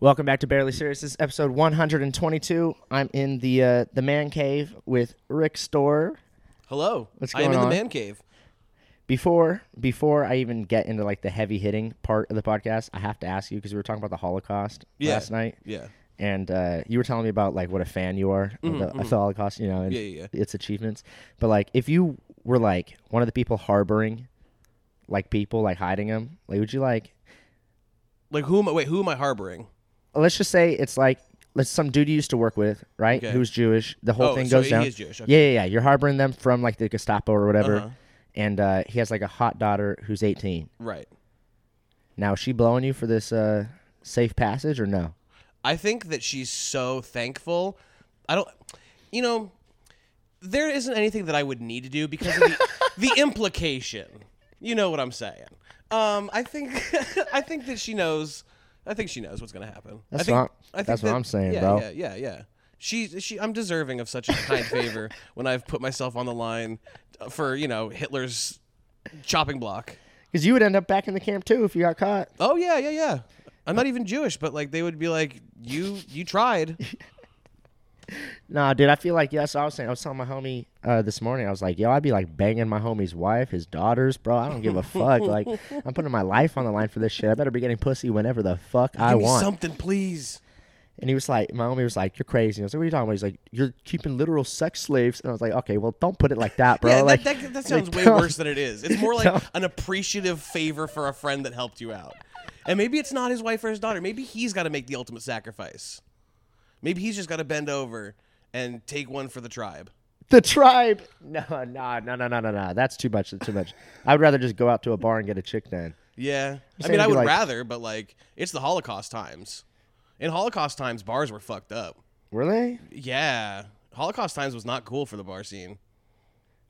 Welcome back to Barely Serious. This is episode 122. I'm in the uh, the man cave with Rick Store. Hello. What's I am going in on? the man cave. Before before I even get into like the heavy hitting part of the podcast, I have to ask you because we were talking about the Holocaust Yeah. last night, Yeah. and uh, you were telling me about like what a fan you are of, the, of the Holocaust, you know, and Mm-hmm, Yeah, yeah, its achievements. But like, if you were like one of the people harboring like people, like hiding them, like would you like? Like who am I wait, who am I harboring? Let's just say it's like. Let's some dude you used to work with, right? Okay. Who's Jewish. The whole Oh, thing so goes he down. is Jewish, okay. Yeah, yeah, yeah. You're harboring them from like the Gestapo or whatever, Uh-huh. and uh, he has like a hot daughter who's 18. Right. Now, is she blowing you for this uh, safe passage or no? I think that she's so thankful. I don't you know, there isn't anything that I would need to do because of the, the implication. You know what I'm saying. Um, I think I think that she knows I think she knows what's gonna happen. That's I think, what I'm- I think that's what I'm saying, yeah, bro. Yeah, yeah, yeah. She, she, I'm deserving of such a kind favor when I've put myself on the line uh, for you know Hitler's chopping block. Because you would end up back in the camp too if you got caught. Oh yeah, yeah, yeah. I'm not even Jewish, but like they would be like, "You, you tried." Nah, dude, I feel like yes. I was saying, I was telling my homie uh, this morning. I was like, yo, I'd be like banging my homie's wife, his daughters, bro. I don't give a fuck. Like, I'm putting my life on the line for this shit. I better be getting pussy whenever the fuck I me want. something, please. And he was like, my homie was like, you're crazy. I was like, what are you talking about? He's like, you're keeping literal sex slaves. And I was like, okay, well, don't put it like that, bro. yeah, like, that, that, that sounds way don't- worse than it is. It's more like an appreciative favor for a friend that helped you out. And maybe it's not his wife or his daughter. Maybe he's got to make the ultimate sacrifice. Maybe he's just got to bend over and take one for the tribe. The tribe. No, no, no, no, no, no, no. That's too much. That's too much. I would rather just go out to a bar and get a chick then. Yeah. I mean, I it'd like- rather, but like, it's the Holocaust times. In Holocaust times, bars were fucked up. Were they? Yeah. Holocaust times was not cool for the bar scene.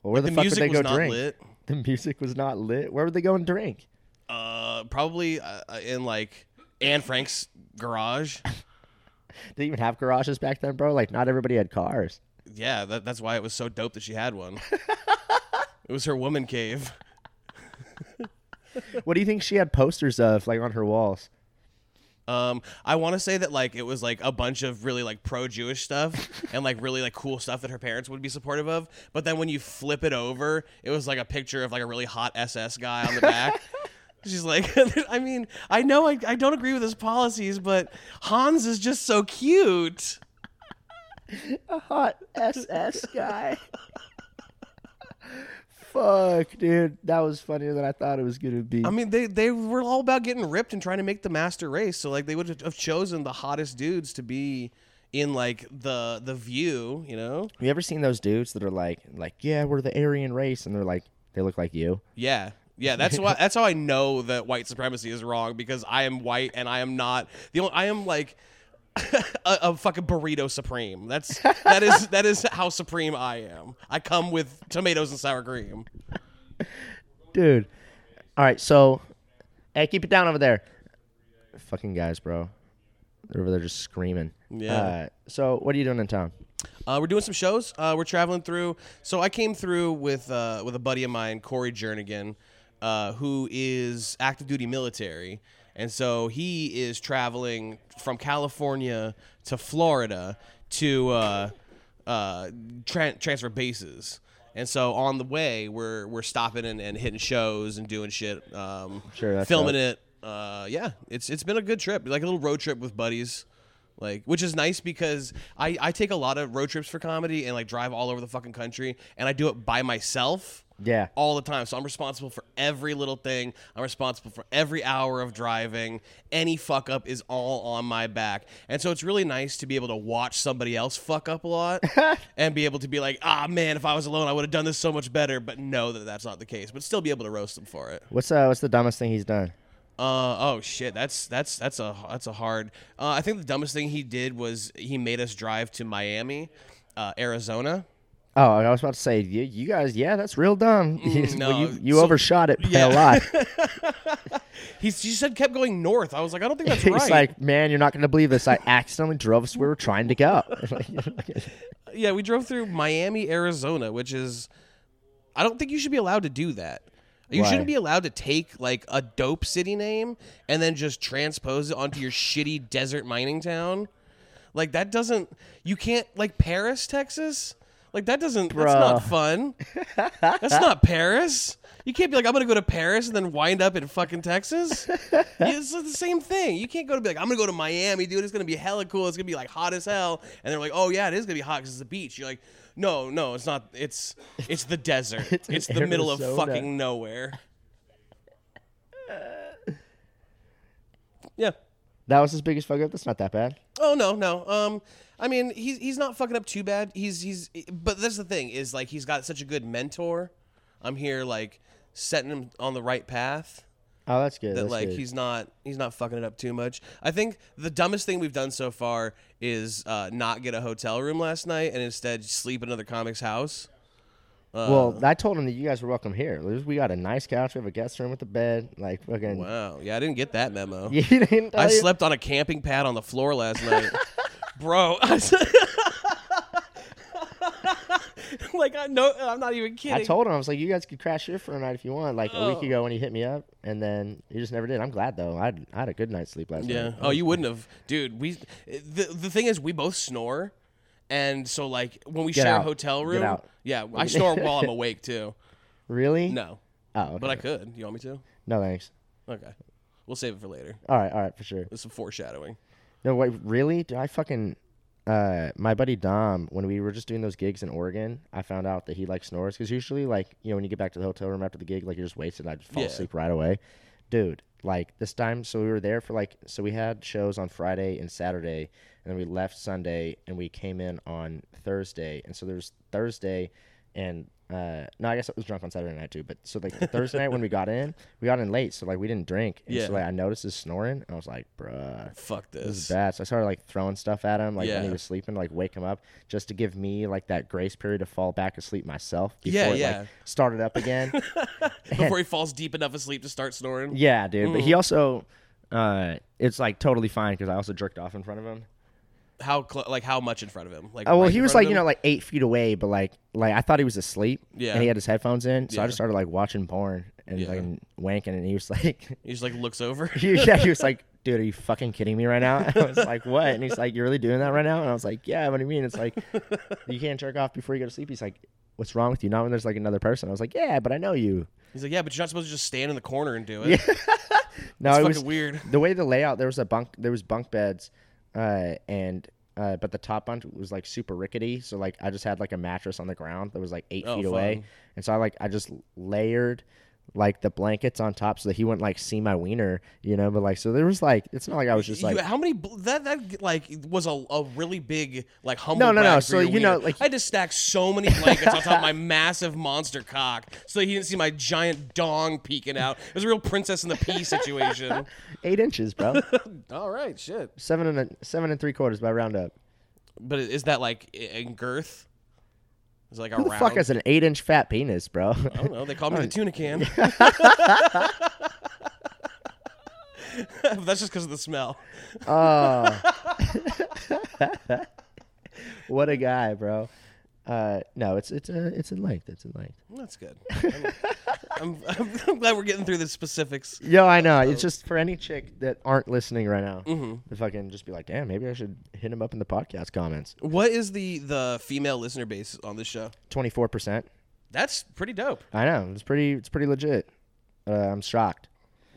Well, where the the, fuck would they was go not drink? lit. The music was not lit. Where would they go and drink? Uh, probably uh, in like Anne Frank's garage. Did they even have garages back then, bro? Like, not everybody had cars. Yeah, that, that's why it was so dope that she had one. it was her woman cave. What do you think she had posters of, like, on her walls? Um, I want to say that like it was like a bunch of really like pro-Jewish stuff and like really like cool stuff that her parents would be supportive of. But then when you flip it over, it was like a picture of like a really hot SS guy on the back. She's like, I mean, I know I, I don't agree with his policies, but Hans is just so cute. A hot SS guy. Fuck, dude. That was funnier than I thought it was going to be. I mean, they they were all about getting ripped and trying to make the master race. So like they would have chosen the hottest dudes to be in like the the view, you know? have you ever seen those dudes that are like, like, yeah, we're the Aryan race, and they're like, they look like you. Yeah. Yeah, that's why that's how I know that white supremacy is wrong because I am white and I am not the only I am like a, a fucking burrito supreme. That's that is that is how supreme I am. I come with tomatoes and sour cream. dude. All right, so, hey, keep it down over there. Fucking guys, bro. They're over there just screaming. Yeah. Uh, so, what are you doing in town? Uh, we're doing some shows. Uh, we're traveling through. So I came through with uh, with a buddy of mine, Corey Jernigan, uh, who is active duty military, and so he is traveling from California to Florida to uh, uh, tran transfer bases. And so on the way, we're we're stopping and, and hitting shows and doing shit. Um, Sure, filming dope. it. Uh, yeah, it's it's been a good trip, like a little road trip with buddies like which is nice because I, I take a lot of road trips for comedy and like drive all over the fucking country and I do it by myself Yeah. all the time. So I'm responsible for every little thing. I'm responsible for every hour of driving. Any fuck up is all on my back. And so it's really nice to be able to watch somebody else fuck up a lot and be able to be like ah man if I was alone I would have done this so much better. But know that that's not the case. But still be able to roast them for it. What's uh, what's the dumbest thing he's done? uh oh shit. That's that's that's a that's a hard uh, I think the dumbest thing he did was he made us drive to Miami uh, Arizona Oh, I was about to say, you, you guys, yeah, that's real dumb. Mm, no, you you so- overshot it by Yeah. a lot. he, he said kept going north I was like I don't think that's right. He's like, man, you're not going to believe this. I accidentally drove us where we were trying to go. yeah we drove through Miami Arizona which is I don't think you should be allowed to do that You Why? shouldn't be allowed to take like a dope city name and then just transpose it onto your shitty desert mining town. Like that doesn't. You can't like Paris, Texas. Like that doesn't. That's not fun. that's not Paris. You can't be like I'm gonna go to Paris and then wind up in fucking Texas. Yeah, it's the same thing. You can't go to be like I'm gonna go to Miami, dude. It's gonna be hella cool. It's gonna be like hot as hell. And they're like, oh yeah, it is gonna be hot because it's the beach. You're like, no, no, it's not. It's it's the desert. It's it's, the middle of fucking nowhere. Yeah. That was his biggest fuck up. That's not that bad. Oh no, no. Um, I mean, he's he's not fucking up too bad. He's he's, but that's the thing is like he's got such a good mentor. I'm here like setting him on the right path Oh, that's good. that that's like good. he's not he's not fucking it up too much. I think the dumbest thing we've done so far is uh, not get a hotel room last night and instead sleep in another comic's house. Uh, Well, I told him that you guys were welcome here. We got a nice couch. We have a guest room with a bed. Like fucking. wow, yeah, I didn't get that memo. You didn't I you? slept on a camping pad on the floor last night, bro. like I know, I'm not even kidding. I told him I was like, you guys could crash here for a night if you want. Like a Oh. week ago oh. when he hit me up, and then he just never did. I'm glad though. I had, I had a good night's sleep last Yeah. night. Oh, you wouldn't have, dude. We the the thing is, we both snore, and so like when we Get share out. a hotel room, yeah, I snore while I'm awake too. Really? No, Oh, okay. but I could. You want me to? no thanks. Okay, we'll save it for later. All right, all right, for sure. There's some foreshadowing. No, wait, really? Did I fucking uh my buddy Dom when we were just doing those gigs in Oregon, I found out that he like snores because usually like you know when you get back to the hotel room after the gig, like you're just wasted. I just fall Yeah. asleep right away, dude. Like this time, so we were there for like so we had shows on Friday and Saturday, and then we left Sunday and we came in on Thursday, and so there's Thursday and. Uh, no, I guess I was drunk on Saturday night too. But so like the Thursday night when we got in, we got in late, so like we didn't drink. And Yeah. So like I noticed his snoring, and I was like, bruh, Fuck this this is bad. So I started like throwing stuff at him, like when he was sleeping, like wake him up, just to give me like that grace period to fall back asleep myself before Yeah, it yeah. like started up again. Before he falls deep enough asleep to start snoring. yeah, dude. But he Mm. also, uh, it's like totally fine because I also jerked off in front of him. How cl- like how much in front of him? Like Oh well, right he was like you know like eight feet away, but like like I thought he was asleep. Yeah. And he had his headphones in, so I just started like watching porn and Yeah. like wanking, and he was like, he just like looks over. he, yeah, he was like, dude, are you fucking kidding me right now? And I was like, what? And he's like, you're really doing that right now? And I was like, yeah. What do you mean? It's like you can't jerk off before you go to sleep. He's like, what's wrong with you? Not when there's like another person. I was like, yeah, but I know you. He's like, yeah, but you're not supposed to just stand in the corner and do it. Yeah. No, it's it was weird. the way the layout. There was a bunk. There was bunk beds, uh, and. Uh, but the top bunk was like super rickety, so like I just had like a mattress on the ground that was like eight Oh, feet away, and so I like I just layered like the blankets on top so that he wouldn't like see my wiener, you know. But like so there was like it's not like I was just like you, how many bl- that that like was a, a really big like humble No, no, no, for so, your you know, wiener. like- I had to stack so many blankets on top of my massive monster cock so he didn't see my giant dong peeking out. It was a real princess and the pea situation. eight inches, bro. All right, shit. seven and a, seven and three quarters by round up. But is that like in girth? Is it like a Who the round? fuck has an eight inch fat penis, bro? I don't know. They call me the tuna can. That's just because of the smell. oh, what a guy, bro. Uh, no, it's it's a it's in length. It's in length. That's good. I'm, I'm, I'm glad we're getting through the specifics. Yo, I know. It's just for any chick that aren't listening right now, Mm-hmm. if I can just be like, damn, maybe I should hit him up in the podcast comments. What is the the female listener base on this show? Twenty four percent. That's pretty dope. I know. It's pretty. It's pretty legit. Uh, I'm shocked.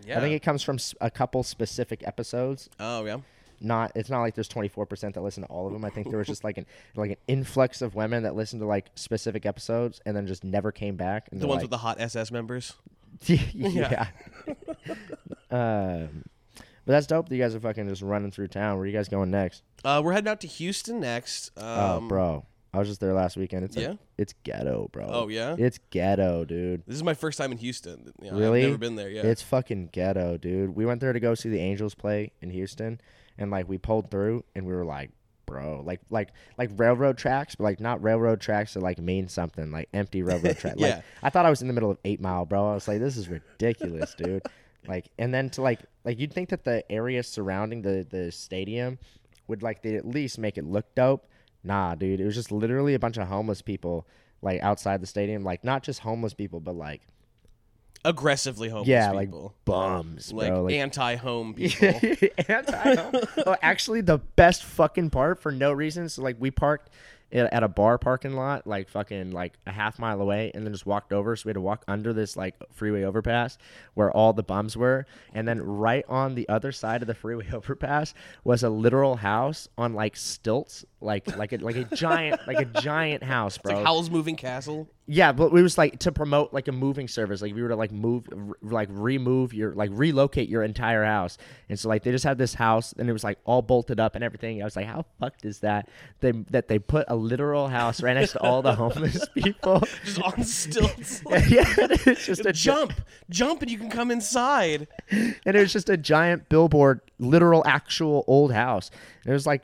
Yeah. I think it comes from a couple specific episodes. oh yeah. Not. It's not like there's 24 percent that listen to all of them. I think there was just like an like an influx of women that listened to like specific episodes and then just never came back. And The ones like, with the hot SS members. yeah. um, but that's dope. That you guys are fucking just running through town. Where are you guys going next? Uh, we're heading out to Houston next. Um, oh, bro, I was just there last weekend. It's like- yeah? it's ghetto, bro. Oh, yeah? it's ghetto, dude. This is my first time in Houston. You know, Really? I've never been there. Yeah. It's fucking ghetto, dude. We went there to go see the Angels play in Houston, and like we pulled through, and we were like, bro, like like like railroad tracks, but like not railroad tracks that like mean something, like empty railroad track. Yeah. Like I thought I was in the middle of Eight Mile, bro. I was like, this is ridiculous, dude. Like, and then to like like you'd think that the area surrounding the the stadium would like they at least make it look dope. Nah, dude, it was just literally a bunch of homeless people like outside the stadium, like not just homeless people, but like aggressively homeless yeah, like people, bums, like, bro. Like, anti-home people. Anti- oh, actually, the best fucking part for no reason. So like we parked at a bar parking lot, like fucking like a half mile away, and then just walked over. So we had to walk under this like freeway overpass where all the bums were, and then right on the other side of the freeway overpass was a literal house on like stilts, like like a like a giant like a giant house, bro. Like Howl's Moving Castle. Yeah, but it was like to promote like a moving service. Like you were to like move, r- like remove your, like relocate your entire house. And so like they just had this house, and it was like all bolted up and everything. I was like, how fucked is that? They that they put a literal house right next to all the homeless people. Just on stilts. yeah, it's just a gi- jump, jump, and you can come inside. and it was just a giant billboard, literal, actual old house. And it was like,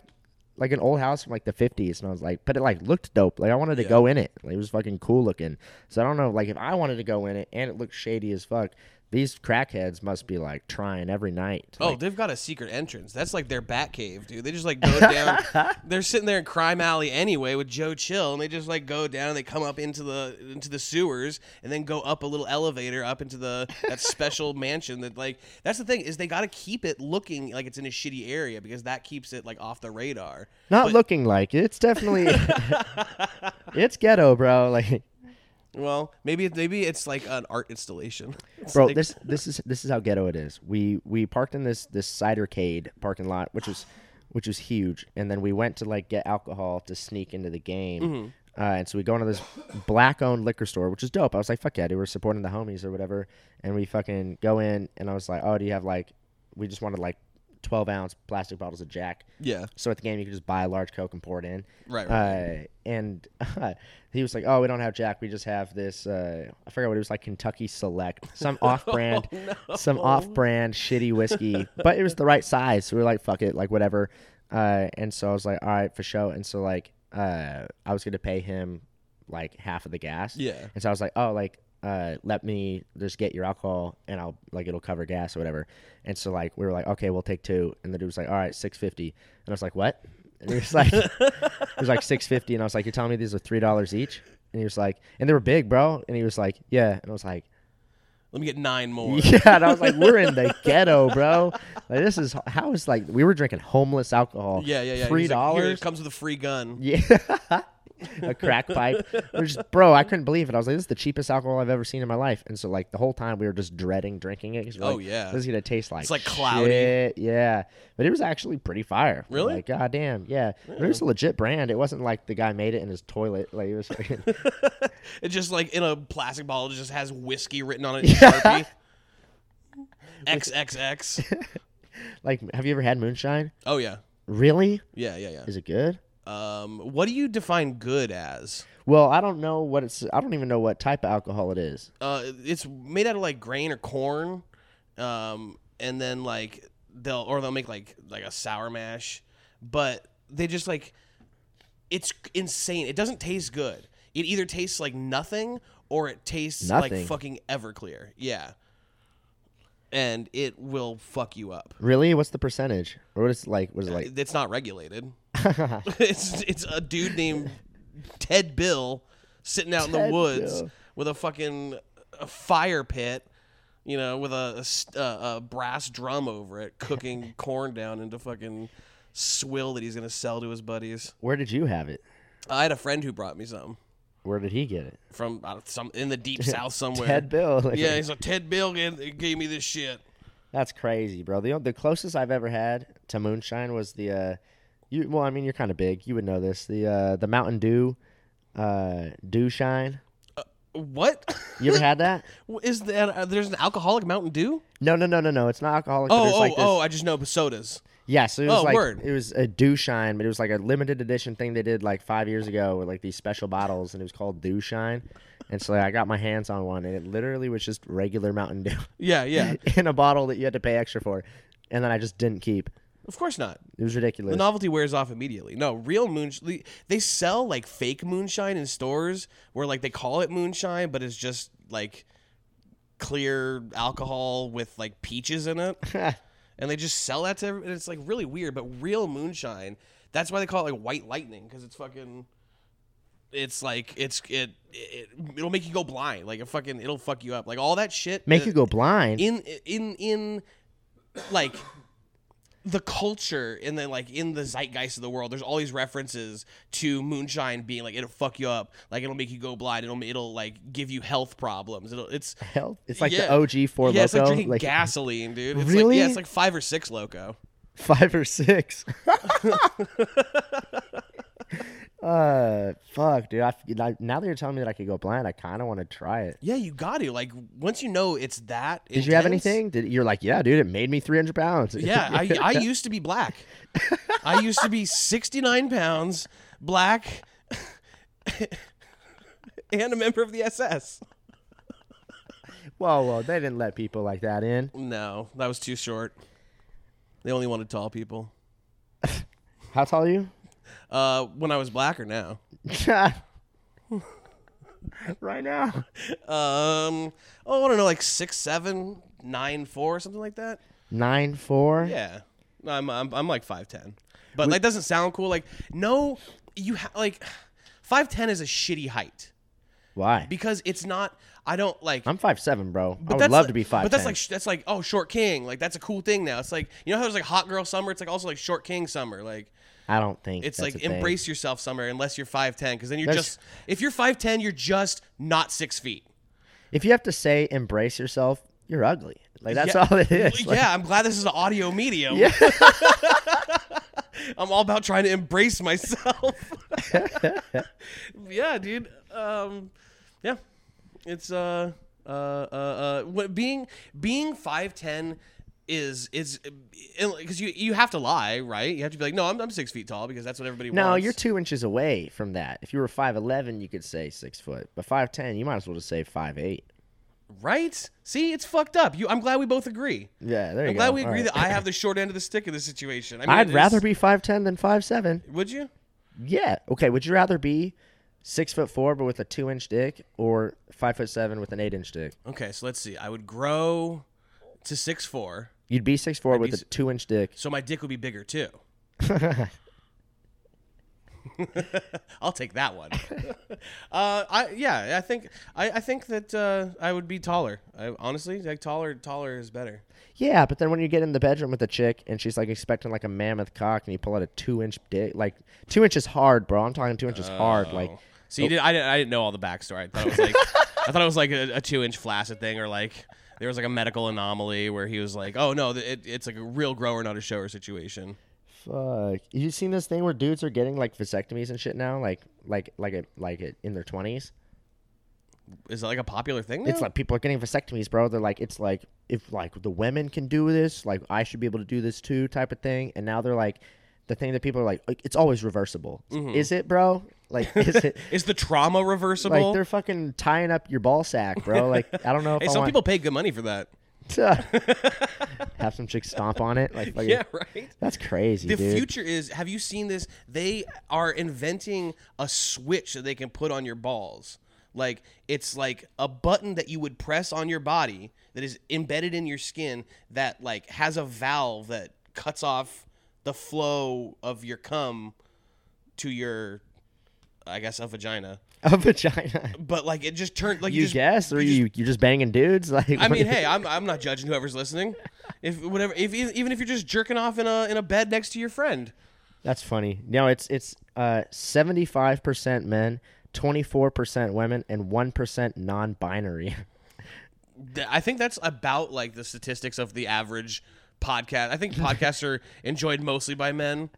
like an old house from like the fifties, and I was like, but it like looked dope. Like I wanted to Yeah. go in it. Like, it was fucking cool looking. So I don't know, like if I wanted to go in it and it looked shady as fuck, these crackheads must be like trying every night. Oh, like- they've got a secret entrance. That's like their bat cave, dude. They just like go down. they're sitting there in Crime Alley anyway with Joe Chill, and they just like go down. And They come up into the into the sewers, and then go up a little elevator up into the that special mansion. That like that's the thing is they got to keep it looking like it's in a shitty area because that keeps it like off the radar. not but- looking like it. It's definitely, it's ghetto, bro. Like, Well, maybe maybe it's like an art installation. It's bro like- this this is this is how ghetto it is. We we parked in this this cidercade parking lot which was which was huge. And then we went to like get alcohol to sneak into the game. Mm-hmm. uh, and so we go into this black owned liquor store which is dope. I was like fuck yeah dude we're supporting the homies or whatever. And we fucking go in and i was like oh do you have like we just wanted like 12 ounce plastic bottles of jack yeah, so at the game, you could just buy a large Coke and pour it in. Right, right. Uh, and he was like, "Oh, we don't have Jack. We just have this. Uh, I forgot what it was like. Kentucky Select, some off-brand, some off-brand shitty whiskey, but it was the right size. So we were like, "Fuck it, like whatever." Uh, and so I was like, "All right, for sure." And so like, uh, I was gonna pay him like half of the gas. Yeah. And so I was like, "Oh, like." Uh, let me just get your alcohol and I'll like it'll cover gas or whatever. And so like we were like, okay, we'll take two. And the dude was like, all right, six fifty. And I was like, what? And he was like, it was like six fifty. And I was like, you're telling me these are three dollars each? And he was like, and they were big, bro. And he was like, yeah. And I was like, let me get nine more. yeah. And I was like, we're in the ghetto, bro. Like this is how is like we were drinking homeless alcohol. Yeah, yeah, yeah. Three He's like, "Here, dollars. comes with a free gun. Yeah. a crack pipe. We're just, bro, I couldn't believe it. I was like, this is the cheapest alcohol I've ever seen in my life. And so, like, the whole time we were just dreading drinking it. Oh, like, yeah. This is going to taste like It's, like, cloudy. shit. Yeah. But it was actually pretty fire. Really? Like, goddamn. Yeah. But it was a legit brand. It wasn't like the guy made it in his toilet. Like, it was fucking. It just like in a plastic bottle, it just has whiskey written on it Sharpie. XXX. like, have you ever had moonshine? Oh yeah, Really? Yeah, yeah, yeah, Is it good? Um, what do you define good as? Well, I don't know what it's. I don't even know what type of alcohol it is. Uh, it's made out of like grain or corn, um, and then like they'll or they'll make like like a sour mash, but they just like it's insane. It doesn't taste good. It either tastes like nothing or it tastes like fucking Everclear. Yeah. And it will fuck you up. Really? What's the percentage? Or what is it like? What is it like? It's not regulated. it's it's a dude named Ted Bill sitting out in the woods Bill. with a fucking a fire pit, you know, with a a brass drum over it, cooking corn down into fucking swill that he's gonna sell to his buddies. Where did you have it? I had a friend who brought me some Where did he get it? from uh, some in the deep south somewhere. Ted Bill. Like, Yeah, he's like Ted Bill gave, gave me this shit. That's crazy, bro. The the closest I've ever had to moonshine was the uh you well, I mean you're kind of big. You would know this. The uh the Mountain Dew uh Dew Shine. What You ever had that? is that? Uh, there's an alcoholic Mountain Dew. No, no, no, no, no. It's not alcoholic. Oh, oh, like this, oh! I just know sodas. Yeah, so it was Oh, like word. it was a Dew Shine, but it was like a limited edition thing they did like 5 years ago with like these special bottles and it was called Dew Shine. And so I got my hands on one and it literally was just regular Mountain Dew Yeah, yeah. in a bottle that you had to pay extra for. And then I just didn't keep. Of course not. It was ridiculous. The novelty wears off immediately. No, real moonshine. They sell like fake moonshine in stores where like they call it moonshine, but it's just like clear alcohol with like peaches in it, and they just sell that to. every- And it's like really weird. But real moonshine. That's why they call it like white lightning because it's fucking. it's like it's it, it it'll make you go blind. Like it fucking it'll fuck you up. Like all that shit. Make you go blind. in in in like the culture and then like in the zeitgeist of the world there's all these references to moonshine being like it'll fuck you up. Like it'll make you go blind. It'll it'll like give you health problems. It'll it's Hell, it's like yeah. the OG four yeah, it's like loco, drinking gasoline dude. It's Really? like, yeah it's like five or six loco. Five or six. uh, fuck, dude. I, now that you're telling me that I could go blind, I kind of want to try it. yeah you got to like once you know it's that Did you have anything? Did you're like, yeah, dude, it made me 300 pounds. yeah I, I used to be black i used to be 69 pounds black and a member of the ss Whoa, whoa, they didn't let people like that in. No, that was too short. They only wanted tall people. How tall are you? Uh, when I was black or now? right now. Um, oh, I don't know, like six seven, nine four, something like that. Nine four. Yeah, No, I'm I'm, I'm like five ten, but that doesn't sound cool. Like, no, you ha- like five ten is a shitty height Why? because it's not. I don't like. I'm five seven, bro. I would that's love like- to be five. But that's like sh- that's like oh short king like that's a cool thing now. It's like you know how there's like hot girl summer. It's like also like short king summer. Like I don't think It's like a thing. embrace yourself summer unless you're 5'10 because then you're just if you're 5'10 you're just not six feet. If you have to say embrace yourself, you're ugly. Like that's Yeah. all it is. Like, yeah, I'm glad this is an audio medium. Yeah. I'm all about trying to embrace myself. yeah, dude. Um, yeah, it's uh uh uh uh being being 5'10 is is because you you have to lie right you have to be like no I'm, I'm six feet tall because that's what everybody wants. No, wants you're two inches away from that. If you were five eleven, you could say six foot. But five ten, you might as well just say five eight. right see it's fucked up you I'm glad we both agree Yeah, there you I'm go. glad we All agree right. that I have the short end of the stick in this situation. I mean, I'd rather be five ten than five seven. Would you? Yeah. Okay. Would you rather be six foot four but with a two inch dick, or five foot seven with an eight inch dick? Okay, so let's see. I would grow to six four, You'd be six four with a two inch dick. so my dick would be bigger too. I'll take that one. uh, I yeah, I think I, I think that uh, I would be taller. I honestly like taller. Taller is better. Yeah, but then when you get in the bedroom with a chick and she's like expecting like a mammoth cock and you pull out a two inch dick, like two inches hard, bro. I'm talking two inches hard. Like, Oh. So you did. I didn't. I didn't know all the backstory. I thought it was like. I thought it was like a, a two inch flaccid thing, or like there was like a medical anomaly where he was like, "Oh no, it, it's like a real grower, not a shower situation." fuck. You seen this thing where dudes are getting like vasectomies and shit now? Like, like, like it, like it in their twenties. Is that like a popular thing? Now? It's like people are getting vasectomies, bro. They're like, it's like if like the women can do this, like I should be able to do this too, type of thing. And now they're like, the thing that people are like, like it's always reversible. Mm-hmm. Is it, bro? Like, is it? is the trauma reversible? Like they're fucking tying up your ball sack, bro. Like I don't know if hey, I some want people pay good money for that. have some chick stomp on it. Like, Yeah, right. that's crazy, The dude. future is. Have you seen this? They are inventing a switch that they can put on your balls. Like it's like a button that you would press on your body that is embedded in your skin that like has a valve that cuts off the flow of your cum to your, I guess, a vagina. a vagina. But like it just turned like You, just, guess, or you you, just- you are just banging dudes? Like I mean, hey, I'm, I'm not judging whoever's listening. If whatever, if even if you're just jerking off in a in a bed next to your friend, That's funny. No, it's it's uh seventy five percent men, twenty four percent women, and one percent non binary. I think that's about like the statistics of the average podcast. I think podcasts are enjoyed mostly by men.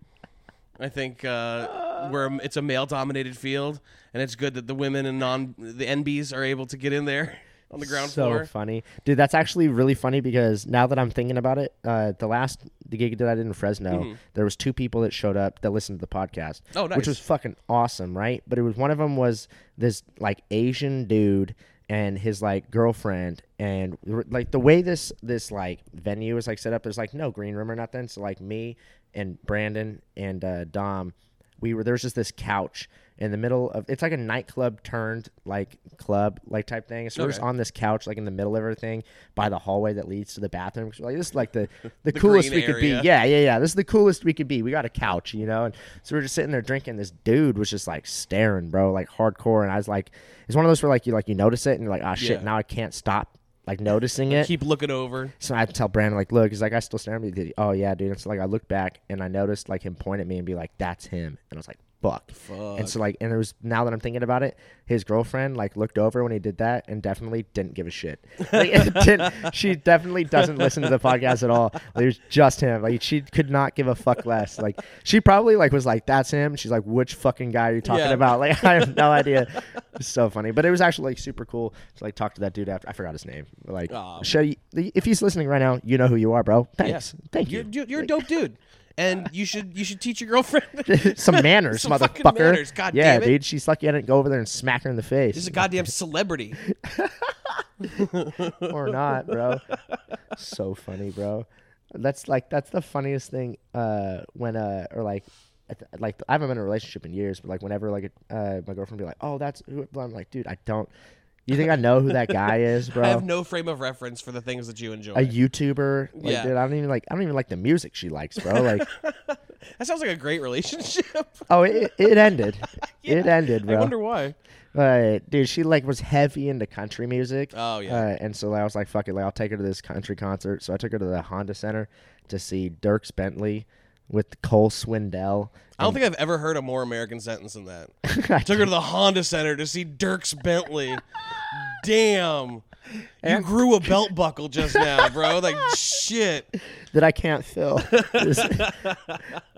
I think uh, where it's a male dominated field, and it's good that the women and non the NBs are able to get in there on the ground so floor. funny, dude. That's actually really funny because now that I'm thinking about it, uh, the last the gig that I did in Fresno, there was two people that showed up that listened to the podcast. Mm-hmm. Oh, nice. which was fucking awesome, right? But it was one of them was this like Asian dude and his like girlfriend and like the way this this like venue is like set up there's like no green room or nothing so like me and brandon and uh, dom we were there's just this couch in the middle of it's like a nightclub turned like club like type thing. So we're just on this couch like in the middle of everything by the hallway that leads to the bathroom. So, like this is like the the, The coolest we could be. Yeah, yeah, yeah. This is the coolest we could be. We got a couch, you know, and so we're just sitting there drinking. This dude was just like staring, bro, like hardcore, and I was like, it's one of those where like you like you notice it and you're like, ah, shit, Yeah. now I can't stop like noticing it. Keep looking over. So I tell Brandon, like, look, he's like, I still stare at me. Did he- Oh yeah, dude. And so like I looked back and I noticed like him point at me and be like, that's him. And I was like, fuck. Fuck. And so like, and it was now that I'm thinking about it, his girlfriend like looked over when he did that and definitely didn't give a shit. Like, didn't, she definitely doesn't listen to the podcast at all. Like, it was just him. Like she could not give a fuck less. Like she probably like was like, that's him. She's like, which fucking guy are you talking Yeah. about? Like I have no idea. It's so funny, but it was actually like super cool to like talk to that dude after. I forgot his name. Like, show you, if he's listening right now, you know who you are, bro. Thanks. Thank you. You're, you're a dope dude, and you should you should teach your girlfriend. Some manners, Some motherfucker. manners, God yeah, damn it. dude. She's lucky I didn't go over there and smack her in the face. This is a goddamn celebrity. or not, bro. so funny, bro. That's like that's the funniest thing. Uh, when uh, or like, I like I haven't been in a relationship in years, but like whenever like uh, my girlfriend be like, oh, that's who, blah," I'm like, dude, I don't. You think I know who that guy is, bro? I have no frame of reference for the things that you enjoy. a YouTuber, like, Yeah. dude. I don't even like. I don't even like the music she likes, bro. Like, that sounds like a great relationship. oh, it, it ended. It Yeah, ended, I wonder why. Uh, dude, she like was heavy into country music. Oh, yeah. Uh, and so I was like, fuck it, like I'll take her to this country concert. So I took her to the Honda Center to see Dierks Bentley with Cole Swindell. I don't think I've ever heard a more American sentence than that. I Took her to the Honda Center to see Dierks Bentley. Damn. You grew a belt buckle just now, bro. Like shit. that I can't fill.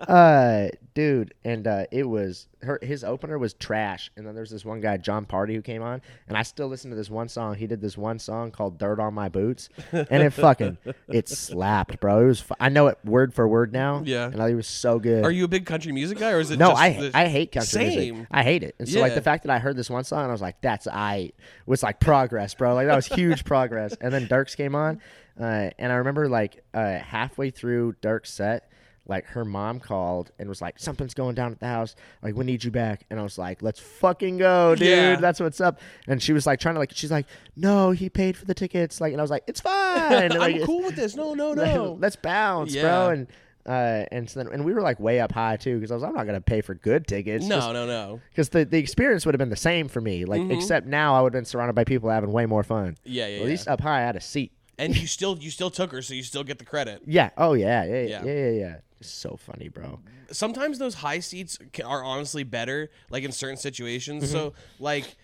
uh, dude, and uh, it was her. His opener was trash, and then there's this one guy, Jon Pardi, who came on, and I still listen to this one song. He did this one song called "Dirt on My Boots," and it fucking it slapped, bro. It was. Fu- I know it word for word now. Yeah. and it was so good. Are you a big country music guy, or is it no, just I the- I hate country Same. music. I hate it. And so like the fact that I heard this one song and I was like, "That's I," was like progress, bro. Like that was huge progress. And then Dierks came on, uh, and I remember like uh, halfway through Dierks' set, like her mom called and was like, "Something's going down at the house. Like we need you back." And I was like, "Let's fucking go, dude. Yeah. That's what's up." And she was like trying to like, she's like, "No, he paid for the tickets." Like, and I was like, "It's fine." Like, I'm cool with this. No, no, no. let's bounce, Yeah. bro. And uh, and so then, and we were like way up high too because I was I'm not gonna pay for good tickets. No, no, no. because the the experience would have been the same for me. Like except now I would have been surrounded by people having way more fun. Mm-hmm. Yeah, yeah, At yeah. least up high I had a seat. And you still you still took her, so you still get the credit. Yeah. Oh yeah. Yeah. Yeah. Yeah. Yeah. Yeah. yeah. So funny, bro. sometimes those high seats are honestly better like in certain situations Mm-hmm. so like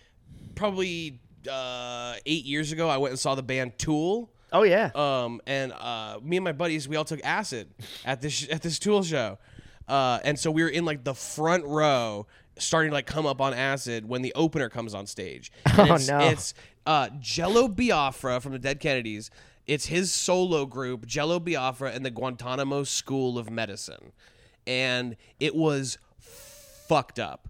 probably uh, eight years ago i went and saw the band tool Oh yeah. um, and uh, me and my buddies we all took acid at this at this tool show. Uh, and so we were in like the front row starting to like come up on acid when the opener comes on stage. And Oh, it's, no. it's uh, jello biafra from the dead kennedys. It's his solo group jello biafra and the guantanamo school of medicine. And it was fucked up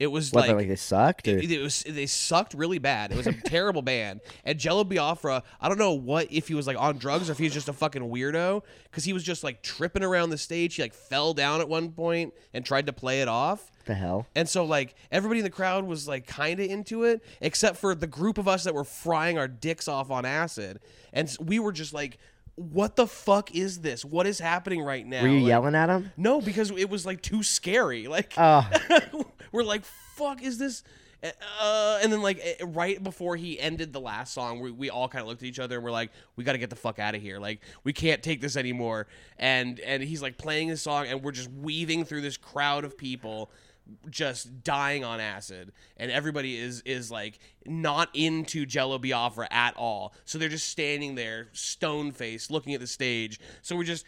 it was what? like Like, they sucked. It, it was they sucked really bad. It was a terrible band. And Jello Biafra, I don't know what if he was like on drugs or if he was just a fucking weirdo because he was just like tripping around the stage. He like fell down at one point and tried to play it off. the hell? And so like everybody in the crowd was like kind of into it, except for the group of us that were frying our dicks off on acid, and we were just like, "What the fuck is this? What is happening right now?" Were you Like- yelling at him? No, because it was like too scary. Like Oh. we're like, "Fuck, is this?" Uh, and then like eh, right before he ended the last song, we, we all kind of looked at each other and we're like, "We got to get the fuck out of here! Like we can't take this anymore." And and he's like playing his song, and we're just weaving through this crowd of people just dying on acid and everybody is is like not into jello biafra at all. So they're just standing there stone faced looking at the stage. So we're just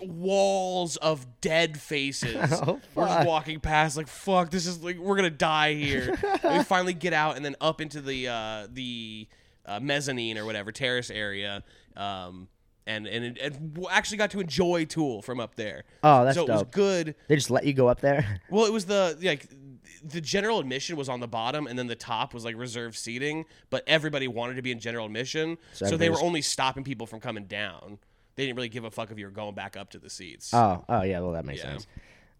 walls of dead faces. Oh, we're just walking past like fuck this is like we're gonna die here. We finally get out and then up into the uh the uh, mezzanine or whatever terrace area um and and, it, and actually got to enjoy tool from up there Oh, that's so it was good They just let you go up there. well, it was the like the general admission was on the bottom, and then the top was like reserved seating. But everybody wanted to be in general admission, So so, they were only stopping people from coming down. They didn't really give a fuck if you were going back up to the seats. Oh, oh yeah. Well, that makes Yeah. sense.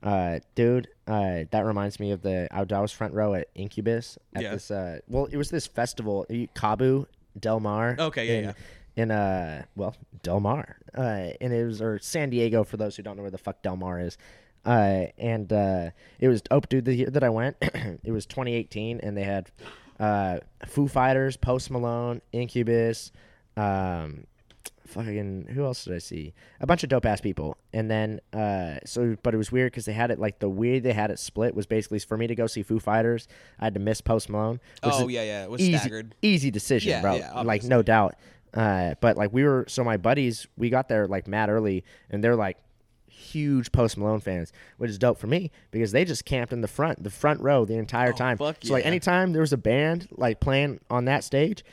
Uh, dude, uh, that reminds me of the I, was front row at Incubus at Yeah. this. Uh, well, it was this festival, KAABOO Del Mar. Okay, yeah, in, yeah. In uh, well, Del Mar, uh, and it was or San Diego for those who don't know where the fuck Del Mar is. Uh, and uh, it was oh, dude, the year that I went, it was 2018, and they had uh, Foo Fighters, Post Malone, Incubus, um, fucking who else did I see? A bunch of dope ass people. And then uh so but it was weird because they had it like the way they had it split was basically for me to go see Foo Fighters, I had to miss Post Malone. Oh yeah, yeah. It was easy, staggered. Easy decision, Yeah, bro. yeah, like no doubt. Uh but like we were so my buddies, we got there like mad early and they're like huge Post Malone fans, which is dope for me because they just camped in the front, the front row the entire time. Oh, fuck so like anytime there was a band like playing on that stage,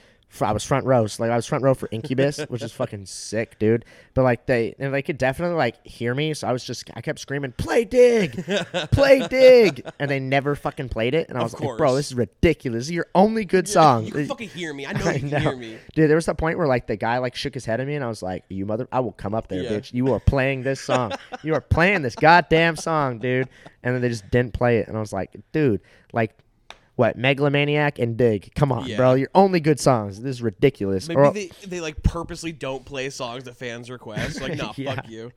I was front row. So like I was front row for Incubus, which is fucking sick, dude. But like they and they could definitely like hear me, so I was just I kept screaming, "Play dig, play dig," and they never fucking played it. And I was like, "Bro, this is ridiculous. This is your only good song." You can fucking hear me. I know I you can know. hear me. Dude, there was that point where like the guy like shook his head at me and I was like, You mother I will come up there, Yeah. bitch. You are playing this song. you are playing this goddamn song, dude. And then they just didn't play it. And I was like, dude, like what, Megalomaniac and Dig. Come on, Yeah. bro. Your only good songs. This is ridiculous. Maybe Or- they, they like purposely don't play songs that fans request. Like, nah, Yeah. fuck you.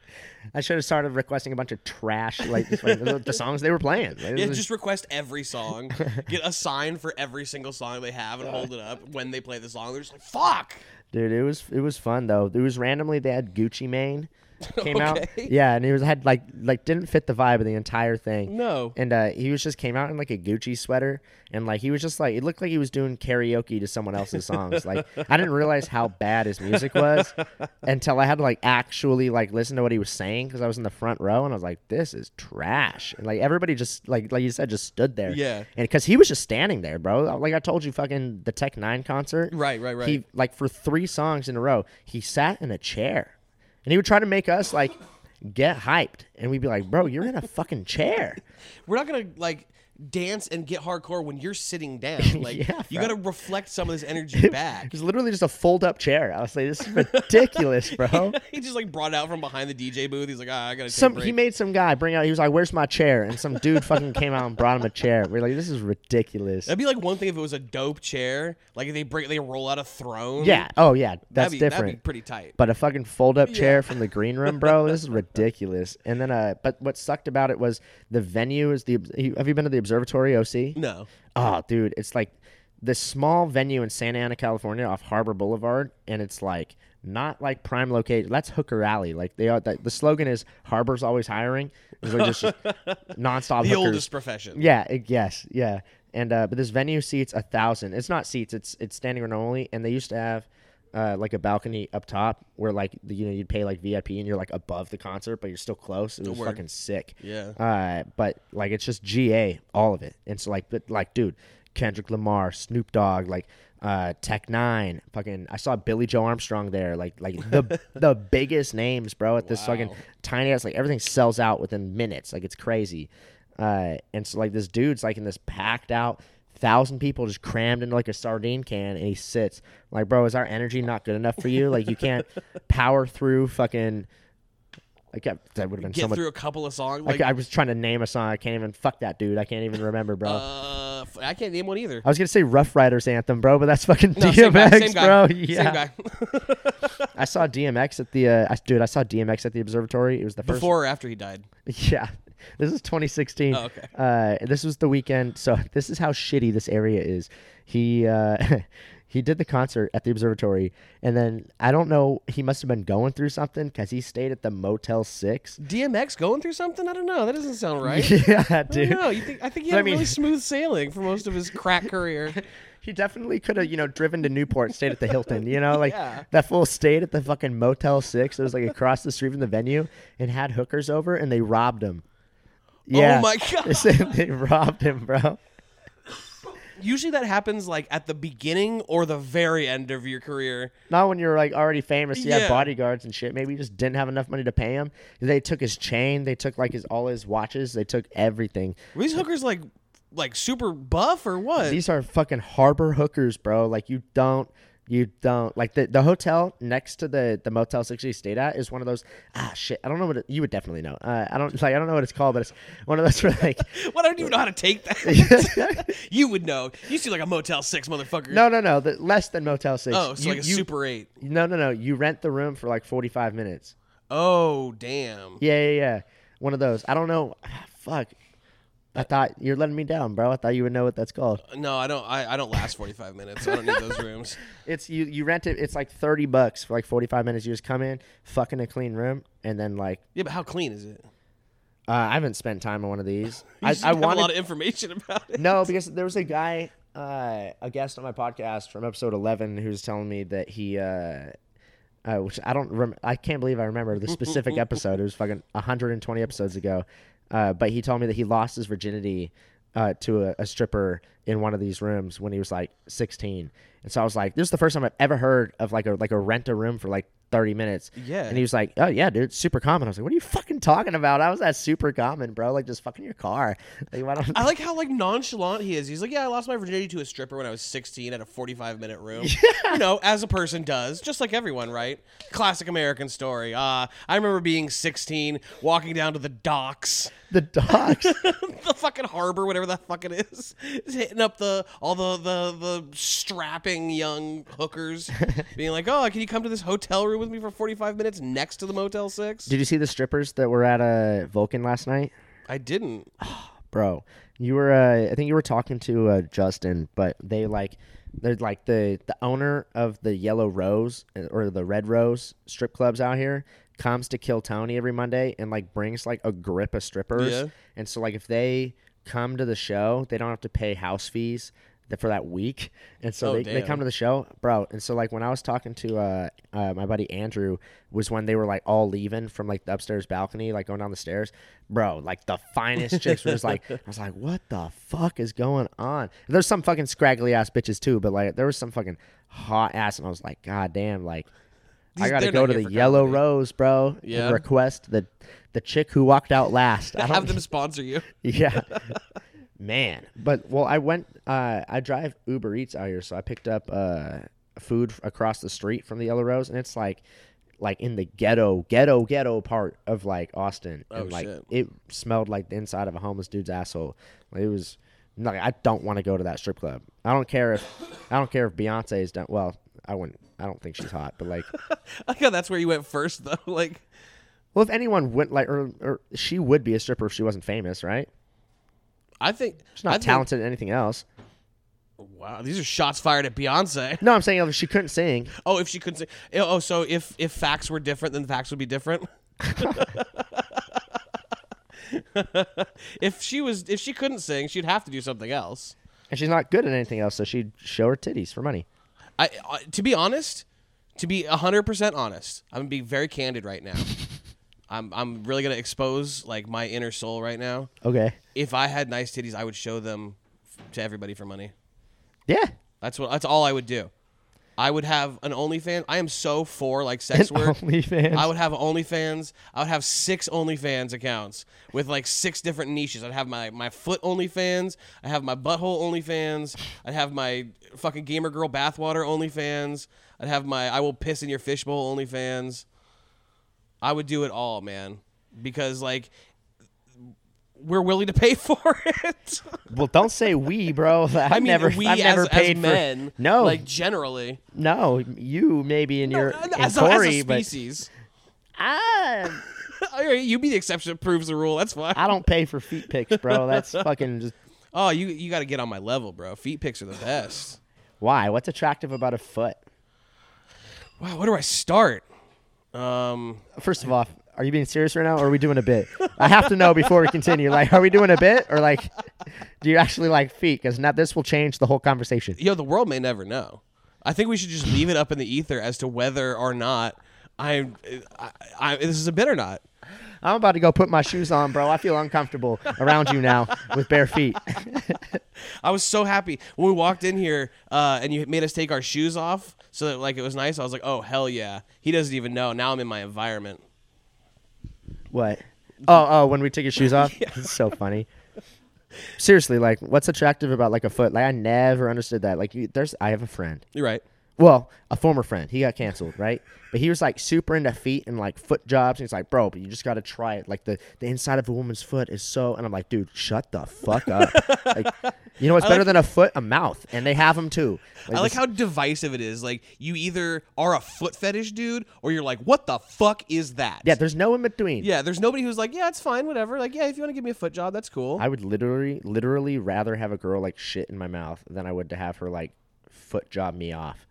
I should have started requesting a bunch of trash like just, like, the, the songs they were playing. Like, Yeah, was- just request every song. Get a sign for every single song they have and hold it up when they play the song. They're just like, fuck. Dude, it was it was fun though. It was randomly they had Gucci Mane came out. Yeah, and he was had like like didn't fit the vibe of the entire thing. No. And uh, he was just came out in like a Gucci sweater, and like he was just like it looked like he was doing karaoke to someone else's songs. like I didn't realize how bad his music was until I had to like actually like listen to what he was saying because I was in the front row and I was like, this is trash. And like everybody just like like you said just stood there. Yeah. And because he was just standing there, bro. Like I told you, fucking the Tech N9ne concert. Right, right, right. He like for three songs in a row, he sat in a chair, and he would try to make us like get hyped, and we'd be like, "Bro, you're in a fucking chair." We're not gonna like dance and get hardcore when you're sitting down. Like Yeah, you gotta reflect some of this energy back. It was literally just a fold up chair. I was like, "This is ridiculous, bro." he just like brought it out from behind the DJ booth. He's like, ah, I gotta Some a break. he made some guy bring out. He was like, "Where's my chair?" And some dude fucking came out and brought him a chair. We're like, "This is ridiculous." That'd be like one thing if it was a dope chair. Like they break, they roll out a throne. Yeah. Oh yeah. That's that'd be, different. That'd be pretty tight. but a fucking fold up chair Yeah. from the green room, bro. This is ridiculous. And then, uh, but what sucked about it was the venue is the. Have you been to the Observatory OC? No. Oh, dude, it's like this small venue in Santa Ana, California, off Harbor Boulevard, and it's like not like prime location. That's Hooker Alley. Like they are. The, the slogan is "Harbor's always hiring." It's like just, just nonstop. The hookers. oldest profession. Yeah. It, yes. Yeah. And uh, but this venue seats a thousand. It's not seats. It's it's standing room only. And they used to have uh, like a balcony up top where like the, you know you'd pay like VIP and you're like above the concert, but you're still close. It was Word. fucking sick. Yeah. Uh, but like it's just GA, all of it. It's like, but like, dude, Kendrick Lamar, Snoop Dogg, like uh, Tech N9ne, fucking. I saw Billie Joe Armstrong there, like like the the biggest names, bro. At this fucking tiny ass, like everything sells out within minutes, like it's crazy. Uh, and so like this dude's like in this packed out. Thousand people just crammed into like a sardine can, and he sits. Like, bro, is our energy not good enough for you? Like, you can't power through fucking. Like that would have been Get so much through a couple of songs. I Like, ca- I, was trying to name a song. I can't even. Fuck that dude. I can't even remember, bro. uh, I can't name one either. I was gonna say Ruff Ryders anthem, bro, but that's fucking No, DMX, same guy, same guy, bro. Same Yeah, guy. I saw DMX at the. Uh, I, dude, I saw DMX at the observatory. It was the first. Before or after he died. Yeah, this is 2016. Oh, okay. Uh, this was the weekend. So this is how shitty this area is. He uh, he did the concert at the observatory, and then I don't know. He must have been going through something because he stayed at the Motel Six. DMX going through something? I don't know. That doesn't sound right. Yeah, dude. know. You think, I think he had I mean- really smooth sailing for most of his crack career. He definitely could have, you know, driven to Newport, stayed at the Hilton, you know, like Yeah. that fool stayed at the fucking Motel Six. It was like across the street from the venue, and had hookers over, and they robbed him. Oh yeah. Oh my God. They robbed him, bro. Usually that happens like at the beginning or the very end of your career. Not when you're like already famous. You Yeah. have bodyguards and shit. Maybe you just didn't have enough money to pay him. They took his chain. They took like his all his watches. They took everything. Were these hookers like like super buff or what? These are fucking harbor hookers, bro. Like you don't You don't like the the hotel next to the the Motel Six you stayed at is one of those ah shit I don't know what it, you would definitely know uh, I don't like I don't know what it's called but it's one of those where like Well, I don't even know how to take that. you would know. You seem like a Motel Six motherfucker. no no no the less than Motel Six Oh, so you, like a you- Super Eight. no no no you rent the room for like forty five minutes Oh, damn. yeah yeah yeah one of those I don't know ah, fuck I thought you're letting me down bro I thought you would know what that's called No, I don't. I, I don't last forty five minutes. I don't need those rooms. It's you you rent it it's like thirty bucks for like forty five minutes you just come in fuck in a clean room and then like Yeah, but how clean is it? uh, I haven't spent time on one of these You I, I wanted a lot of information about it. No, because there was a guy, uh, a guest on my podcast from episode eleven, who was telling me that he, uh, uh, which I don't, rem- I can't believe I remember the specific episode. It was fucking 120 episodes ago, uh, but he told me that he lost his virginity uh, to a, a stripper in one of these rooms when he was like 16, and so I was like, this is the first time I've ever heard of like a like a rent a room for like 30 minutes. Yeah. And he was like, "Oh yeah, dude, it's super common." I was like, "What are you fucking talking about? How was that super common, bro? Like just fucking your car. Like why don't I like how like nonchalant he is. He's like, yeah, I lost my virginity to a stripper when I was 16 at a 45 minute room. You know, as a person does, just like everyone, right? Classic American story. Uh, I remember being 16, walking down to the docks, the docks? the fucking harbor, whatever the fuck it is, just hitting up the all the the the strapping young hookers, being like, oh, can you come to this hotel room with me for 45 minutes next to the Motel Six? Did you see the strippers that were at uh, Vulcan last night? I didn't. Bro, you were uh, I think you were talking to uh, Justin, but they like they're like the the owner of the Yellow Rose uh, or the Red Rose strip clubs out here comes to Kill Tony every Monday and like brings like a grip of strippers. Yeah. And so like if they come to the show, they don't have to pay house fees for that week. And so Oh, they, they come to the show, bro. And so like when I was talking to uh, uh my buddy Andrew was when they were like all leaving from like the upstairs balcony, like going down the stairs, bro. Like the finest chicks were just like, I was like, what the fuck is going on? There's some fucking scraggly ass bitches too, but like there was some fucking hot ass, and I was like, god damn, like. I gotta go to the Yellow comedy. Rose, bro, Yeah. and request the the chick who walked out last. I Have them sponsor you. yeah. Man. But well I went uh I drive Uber Eats out here, so I picked up uh food across the street from the Yellow Rose and it's like like in the ghetto, ghetto, ghetto part of like Austin. Oh, and like shit. it smelled like the inside of a homeless dude's asshole. Like, it was like I don't want to go to that strip club. I don't care if I don't care if Beyonce is done well, I wouldn't I don't think she's hot, but like I like how that's where you went first, though. Like, well if anyone went like or, or she would be a stripper if she wasn't famous, right? I think She's not I think- talented at anything else. wow, these are shots fired at Beyonce. No, I'm saying oh, if she couldn't sing. Oh, if she couldn't sing. oh, oh so if if facts were different, then the facts would be different. if she was, if she couldn't sing, she'd have to do something else. And she's not good at anything else, so she'd show her titties for money. I, I to be honest, to be hundred percent honest, I'm gonna be very candid right now. I'm I'm really gonna expose like my inner soul right now. Okay. If I had nice titties, I would show them f- to everybody for money. Yeah. That's what. That's all I would do. I would have an OnlyFans. I am so for like sex An work. OnlyFans. I would have OnlyFans. I would have six OnlyFans accounts with like six different niches. I'd have my my foot OnlyFans. I have my butthole OnlyFans. I'd have my fucking gamer girl bathwater OnlyFans. I'd have my I will piss in your fishbowl OnlyFans. I would do it all, man, because like we're willing to pay for it. Well, don't say we, bro. I've I mean, never, we I've as, never as paid men, for. No, like generally, no, you maybe in your No, in as, a, Corey, as a but species. I, um. All right, you be the exception that proves the rule. That's fine. I don't pay for feet pics, bro. That's fucking just Oh, you you got to get on my level, bro. Feet pics are the best. why? What's attractive about a foot? Wow, where do I start? Um, First of all, are you being serious right now, or are we doing a bit? I have to know before we continue. Like, are we doing a bit, or like, do you actually like feet? Because now this will change the whole conversation. yo, the world may never know. I think we should just leave it up in the ether as to whether or not I, I, I this is a bit or not. I'm about to go put my shoes on, bro. I feel uncomfortable around you now with bare feet. I was so happy when we walked in here uh, and you made us take our shoes off so that like it was nice. I was like, oh hell yeah. He doesn't even know. Now I'm in my environment. What? Oh, oh, when we take your shoes off? It's so funny. Seriously, like, what's attractive about like a foot? Like, I never understood that. Like, you, there's, I have a friend. You're right. Well, a former friend. He got canceled, right? But he was like super into feet and like foot jobs. And he's like, bro, but you just got to try it. Like the, the inside of a woman's foot is so. And I'm like, dude, shut the fuck up. like, you know what's I better like- than a foot? A mouth. And they have them too. I like this- how divisive it is. Like you either are a foot fetish dude or you're like, what the fuck is that? Yeah, there's no in between. Yeah, there's nobody who's like, yeah, it's fine, whatever. Like, yeah, if you want to give me a foot job, that's cool. I would literally, literally rather have a girl like shit in my mouth than I would to have her like foot job me off.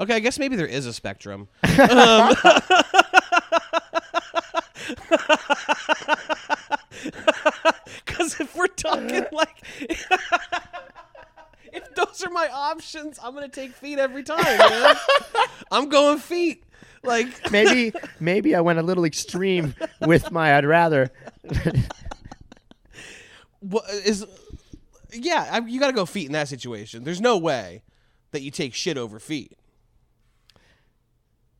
Okay, I guess maybe there is a spectrum. Um, because if we're talking like, if those are my options, I'm gonna take feet every time. Man. I'm going feet. Like, Maybe, maybe I went a little extreme with my I'd rather. what is? Yeah, I, you got to go feet in that situation. There's no way that you take shit over feet.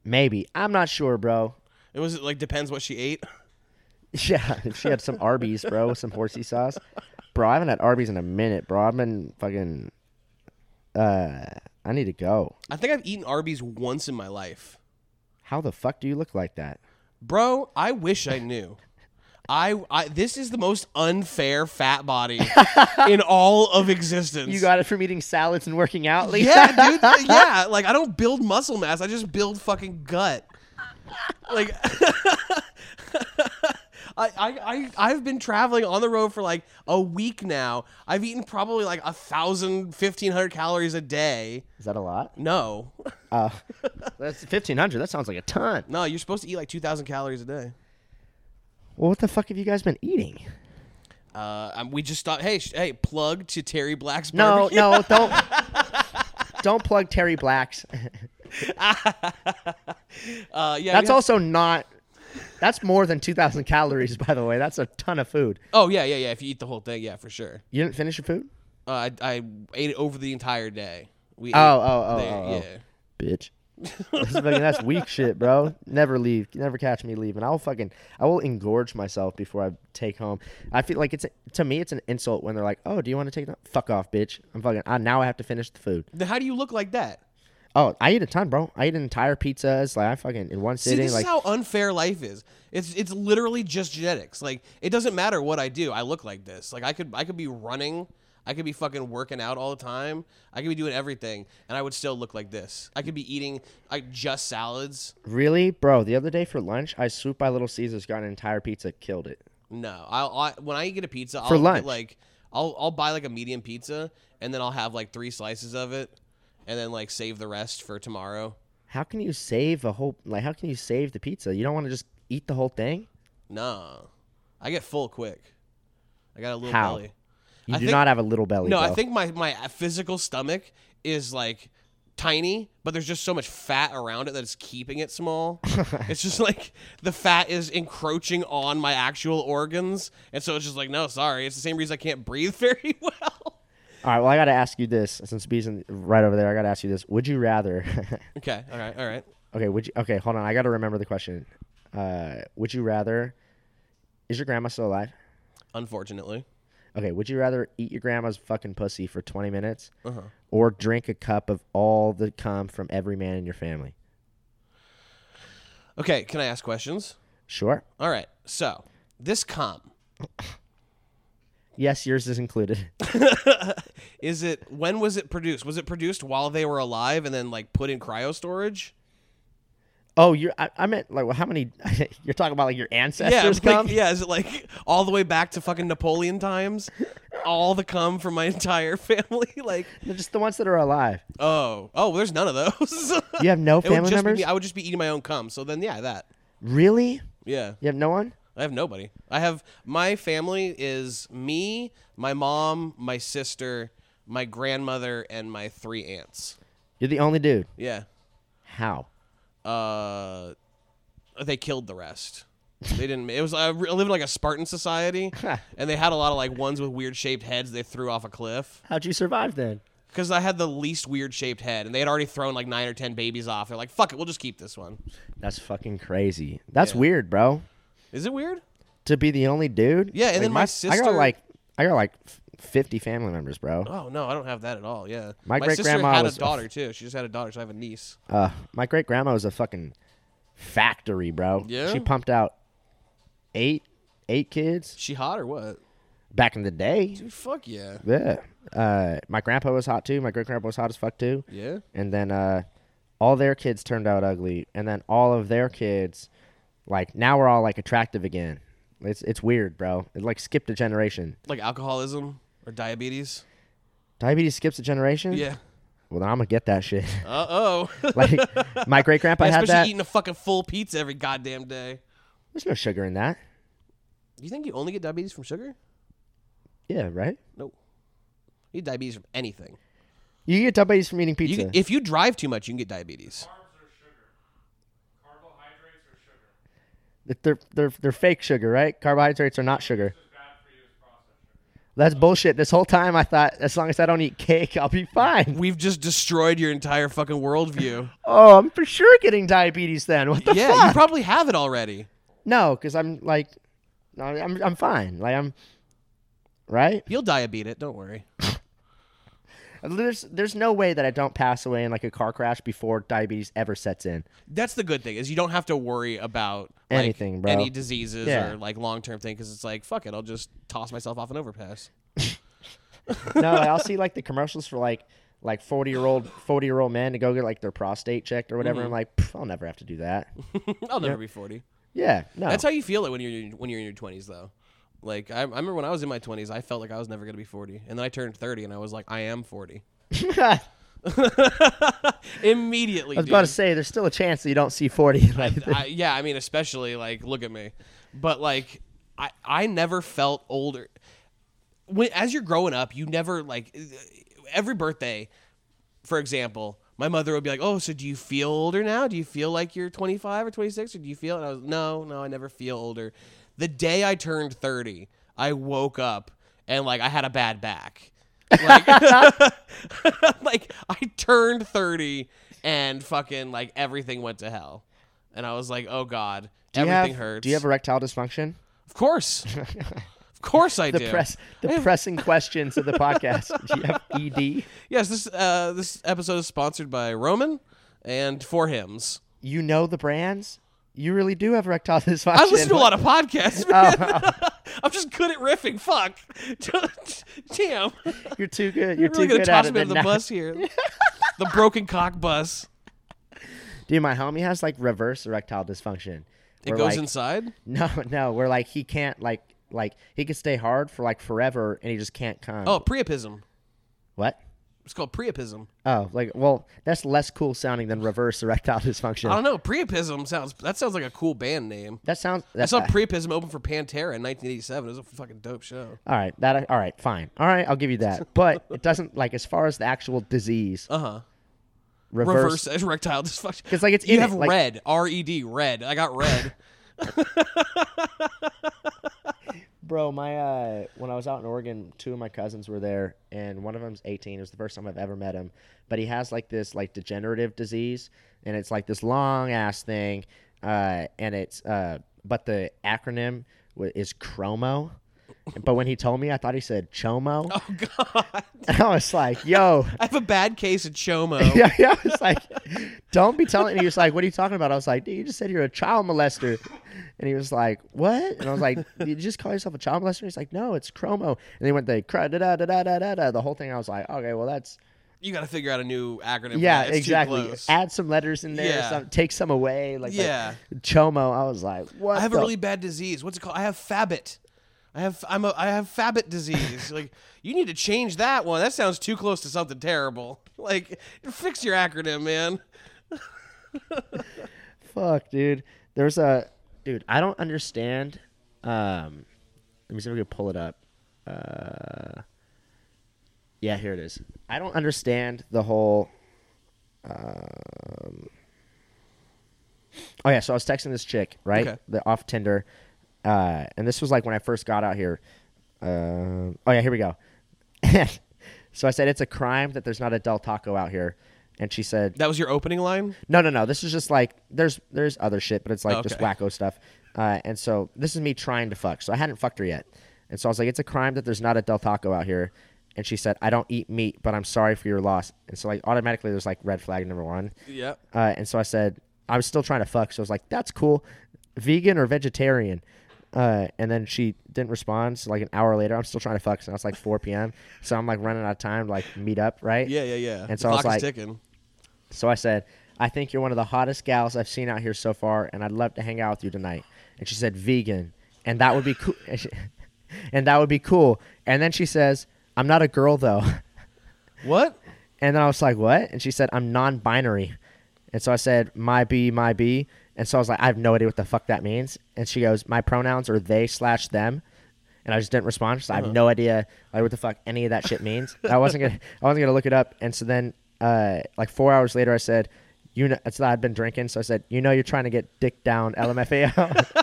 Maybe. I'm not sure, bro. It was like depends what she ate. Yeah, she had some Arby's, bro, with some horsey sauce. Bro, I haven't had Arby's in a minute, bro. I've been fucking. Uh, I need to go. I think I've eaten Arby's once in my life. How the fuck do you look like that? Bro, I wish I knew. I, I this is the most unfair fat body in all of existence. You got it from eating salads and working out, Lee? yeah, dude. Yeah, like I don't build muscle mass. I just build fucking gut. Like I, I, I, I've been traveling on the road for like a week now. I've eaten probably like a thousand, fifteen hundred calories a day. Is that a lot? No, Uh, that's fifteen hundred. That sounds like a ton. no, you're supposed to eat like two thousand calories a day. Well, what the fuck have you guys been eating? Uh, um, we just thought, hey, sh- hey, plug to Terry Black's No, barbecue. no, don't. don't plug Terry Black's. Uh, yeah, That's have- also not. That's more than two thousand calories, by the way. That's a ton of food. Oh yeah, yeah, yeah. If you eat the whole thing, yeah, for sure. You didn't finish your food, Uh, I, I ate it over the entire day. We Oh, ate oh, oh, oh, oh. yeah. bitch. That's, fucking, that's weak shit, bro. Never leave. Never catch me leaving. I'll fucking. I will engorge myself before I take home. I feel like it's a, to me it's an insult when they're like, "Oh, do you want to take that? Fuck off, bitch." I'm fucking. I, now I have to finish the food. Then how do you look like that? Oh, I eat a ton, bro. I eat an entire pizza. It's like I fucking in one See, sitting. this like is how unfair life is. It's it's literally just genetics. Like it doesn't matter what I do. I look like this. Like I could I could be running. I could be fucking working out all the time. I could be doing everything, and I would still look like this. I could be eating like just salads. really, bro. The other day for lunch, I swooped by Little Caesars, got an entire pizza, killed it. No, I'll, I when I get a pizza I'll For get, lunch? like I'll I'll buy like a medium pizza, and then I'll have like three slices of it, and then like save the rest for tomorrow. How can you save a whole? Like, how can you save the pizza? You don't want to just eat the whole thing. No, I get full quick. I got a little How? belly. You I do think- not have a little belly. No, bro. I think my my physical stomach is like tiny, but there's just so much fat around it that it's keeping it small. it's just like the fat is encroaching on my actual organs, and so it's just like, no, sorry. It's the same reason I can't breathe very well. All right. Well, I got to ask you this. Since B's in, right over there, I got to ask you this. Would you rather? okay, all right, all right. okay. Would you? Okay. Hold on. I got to remember the question. Uh, would you rather? Is your grandma still alive? Unfortunately, Okay. Would you rather eat your grandma's fucking pussy for 20 minutes, Uh-huh. or drink a cup of all the cum from every man in your family? okay. Can I ask questions? Sure. All right. So this cum Yes, yours is included. is it? When was it produced? Was it produced while they were alive and then like put in cryo storage? Oh, you're. I, I meant like, well, how many? you're talking about like your ancestors yeah, cum? like, yeah. Is it like all the way back to fucking Napoleon times? all the cum from my entire family? Like, They're just the ones that are alive. oh, oh, there's none of those. You have no It would family just be members. me- I would just be eating my own cum. So then, yeah, that. really? Yeah, You have no one? I have nobody. I have my family is me, my mom, my sister, my grandmother, and my three aunts. You're the only dude. Yeah. How? Uh, they killed the rest. They didn't. It was I lived in like a Spartan society, and they had a lot of like ones with weird shaped heads. They threw off a cliff How'd you survive then? because I had the least weird shaped head, and they had already thrown like nine or ten babies off. They're like, "Fuck it, we'll just keep this one." That's fucking crazy. That's Yeah. weird, bro. Is it weird? To be the only dude. Yeah, and Like, then my I sister- got like, I got like f- 50 family members, bro. Oh no, I don't have that at all. Yeah, My sister great-grandma had was- a daughter too. She just had a daughter, so I have a niece. Uh, my great grandma was a fucking factory, bro. Yeah? She pumped out eight eight kids She hot or what? back in the day. Dude, fuck yeah. Yeah. Uh, my grandpa was hot too. My great grandpa was hot as fuck too. Yeah. And then uh, all their kids turned out ugly, and then all of their kids, like now we're all like attractive again. It's it's weird, bro. It like skipped a generation. Like alcoholism or diabetes. Diabetes skips a generation. Yeah. Well, then I'm gonna get that shit. Uh oh. like my great grandpa had Especially that. eating a fucking full pizza every goddamn day. There's no sugar in that. You think you only get diabetes from sugar? Yeah, right. No. You get diabetes from anything. You get diabetes from eating You pizza. can- if you drive too much, you can get diabetes. Carbs or sugar? Carbohydrates or sugar? they're they're they're fake sugar, right? Carbohydrates are not sugar. Which is bad for you is processed sugar. That's bullshit. This whole time I thought as long as I don't eat cake, I'll be fine. We've just destroyed your entire fucking worldview. Oh, I'm for sure getting diabetes then. What the yeah, fuck? you probably have it already. no, because I'm like, no, I'm I'm fine. Like I'm, right? You'll diabetes it. Don't worry. There's there's no way that I don't pass away in like a car crash before diabetes ever sets in. That's the good thing is you don't have to worry about like, Anything, bro. any diseases Yeah. or like long term thing because it's like fuck it, I'll just toss myself off an overpass. no, I'll see like the commercials for like like 40 year old 40 year old men to go get like their prostate checked or whatever. Mm-hmm. I'm like, I'll never have to do that. I'll never be forty. Yeah, no. That's how you feel it when you're when you're in your twenties though. Like I, I remember when I was in my twenties, I felt like I was never gonna be forty, and then I turned thirty, and I was like, I am forty. Immediately, I was about to say there's still a chance that you don't see 40. Like, I, yeah, I mean, especially like, look at me. But like, I I never felt older. When as you're growing up, you never like every birthday, for example. My mother would be like, "Oh, so do you feel older now? Do you feel like you're 25 or 26, or do you feel?" And I was, "No, no, I never feel older." The day I turned 30, I woke up and like I had a bad back. Like, like I turned 30 and fucking like everything went to hell. And I was like, "Oh god, do everything have, hurts." Do you have erectile dysfunction? Of course. of course I The do. press, the pressing questions of the podcast. Do you have ED? Yes, this uh this episode is sponsored by Roman and For Hims. You know the brands. You really do have erectile dysfunction. I listen to a lot of podcasts, oh. man. I'm just good at riffing. Fuck. Damn. You're too good. You're You're too really gonna good toss at me it. under the now. bus here. the broken cock bus. Dude, my homie has like reverse erectile dysfunction. It goes like, inside. No, no, where like he can't like like he could stay hard for like forever and he just can't come. Oh, priapism. what? It's called priapism. Oh, like well, that's less cool sounding than reverse erectile dysfunction. I don't know. Priapism sounds. That sounds like a cool band name. That sounds. I That's, saw Priapism open for Pantera in 1987. It was a fucking dope show. all right, that all right, fine. All right, I'll give you that. But it doesn't like as far as the actual disease, Uh huh. reverse. Reverse erectile dysfunction. Because like, it's you have it, like- red. R E D. Red. I got red. Bro, my uh, when I was out in Oregon, two of my cousins were there, and one of them's 18. It was the first time I've ever met him, but he has like this like degenerative disease, and it's like this long ass thing, uh, and it's uh, but the acronym is Chromo. But when he told me, I thought he said Chomo. oh God. And I was like, "Yo, I have a bad case of chomo. yeah, yeah." I was like, "Don't be telling." And he was like, "What are you talking about?" I was like, "Dude, you just said you're a child molester." And he was like, "What?" And I was like, you just call yourself a child molester?" He's like, "No, it's chromo." And he went the da da da da da da. The whole thing. I was like, "Okay, well that's You got to figure out a new acronym. yeah, that. It's too exactly. Add some letters in there. Yeah. Some, take some away. Like like, Yeah. chomo." I was like, "What?" I have the- a really bad disease. What's it called? I have Fabit. I have I'm a I have Fabit disease. like you need to change that one. That sounds too close to something terrible. Like fix your acronym, man. Fuck, dude. There's a dude. I don't understand. Um, let me see if we can pull it up. Uh, yeah, here it is. I don't understand the whole. Um, oh yeah, so I was texting this chick right, Okay. the off Tinder, uh, and this was like when I first got out here. Um oh yeah, here we go. so I said it's a crime that there's not a Del Taco out here, and she said That was your opening line? no, no, no. This is just like there's there's other shit, but it's like just Okay. wacko stuff. Uh, and so this is me trying to fuck. So I hadn't fucked her yet. And so I was like, it's a crime that there's not a Del Taco out here. And she said, I don't eat meat, but I'm sorry for your loss. And so like automatically there's like red flag number one. Yep. Uh, and so I said, I was still trying to fuck. So I was like, that's cool. Vegan or vegetarian? Uh, and then she didn't respond. So like an hour later, I'm still trying to fuck. So now it's like 4 p.m. So I'm like running out of time to like meet up, right? Yeah, yeah, yeah. And The so I was like- ticking. So I said, I think you're one of the hottest gals I've seen out here so far, and I'd love to hang out with you tonight. And she said, vegan. And that would be cool. and that would be cool. And then she says, I'm not a girl though. What? And then I was like, what? And she said, I'm non binary. And so I said, my B, my B. And so I was like, I have no idea what the fuck that means. And she goes, my pronouns are they slash them. And I just didn't respond. So I have no idea like what the fuck any of that shit means. I wasn't gonna I wasn't gonna look it up. And so then uh like four hours later I said, you know it's that I'd been drinking, so I said, You know you're trying to get dick down LMFAO.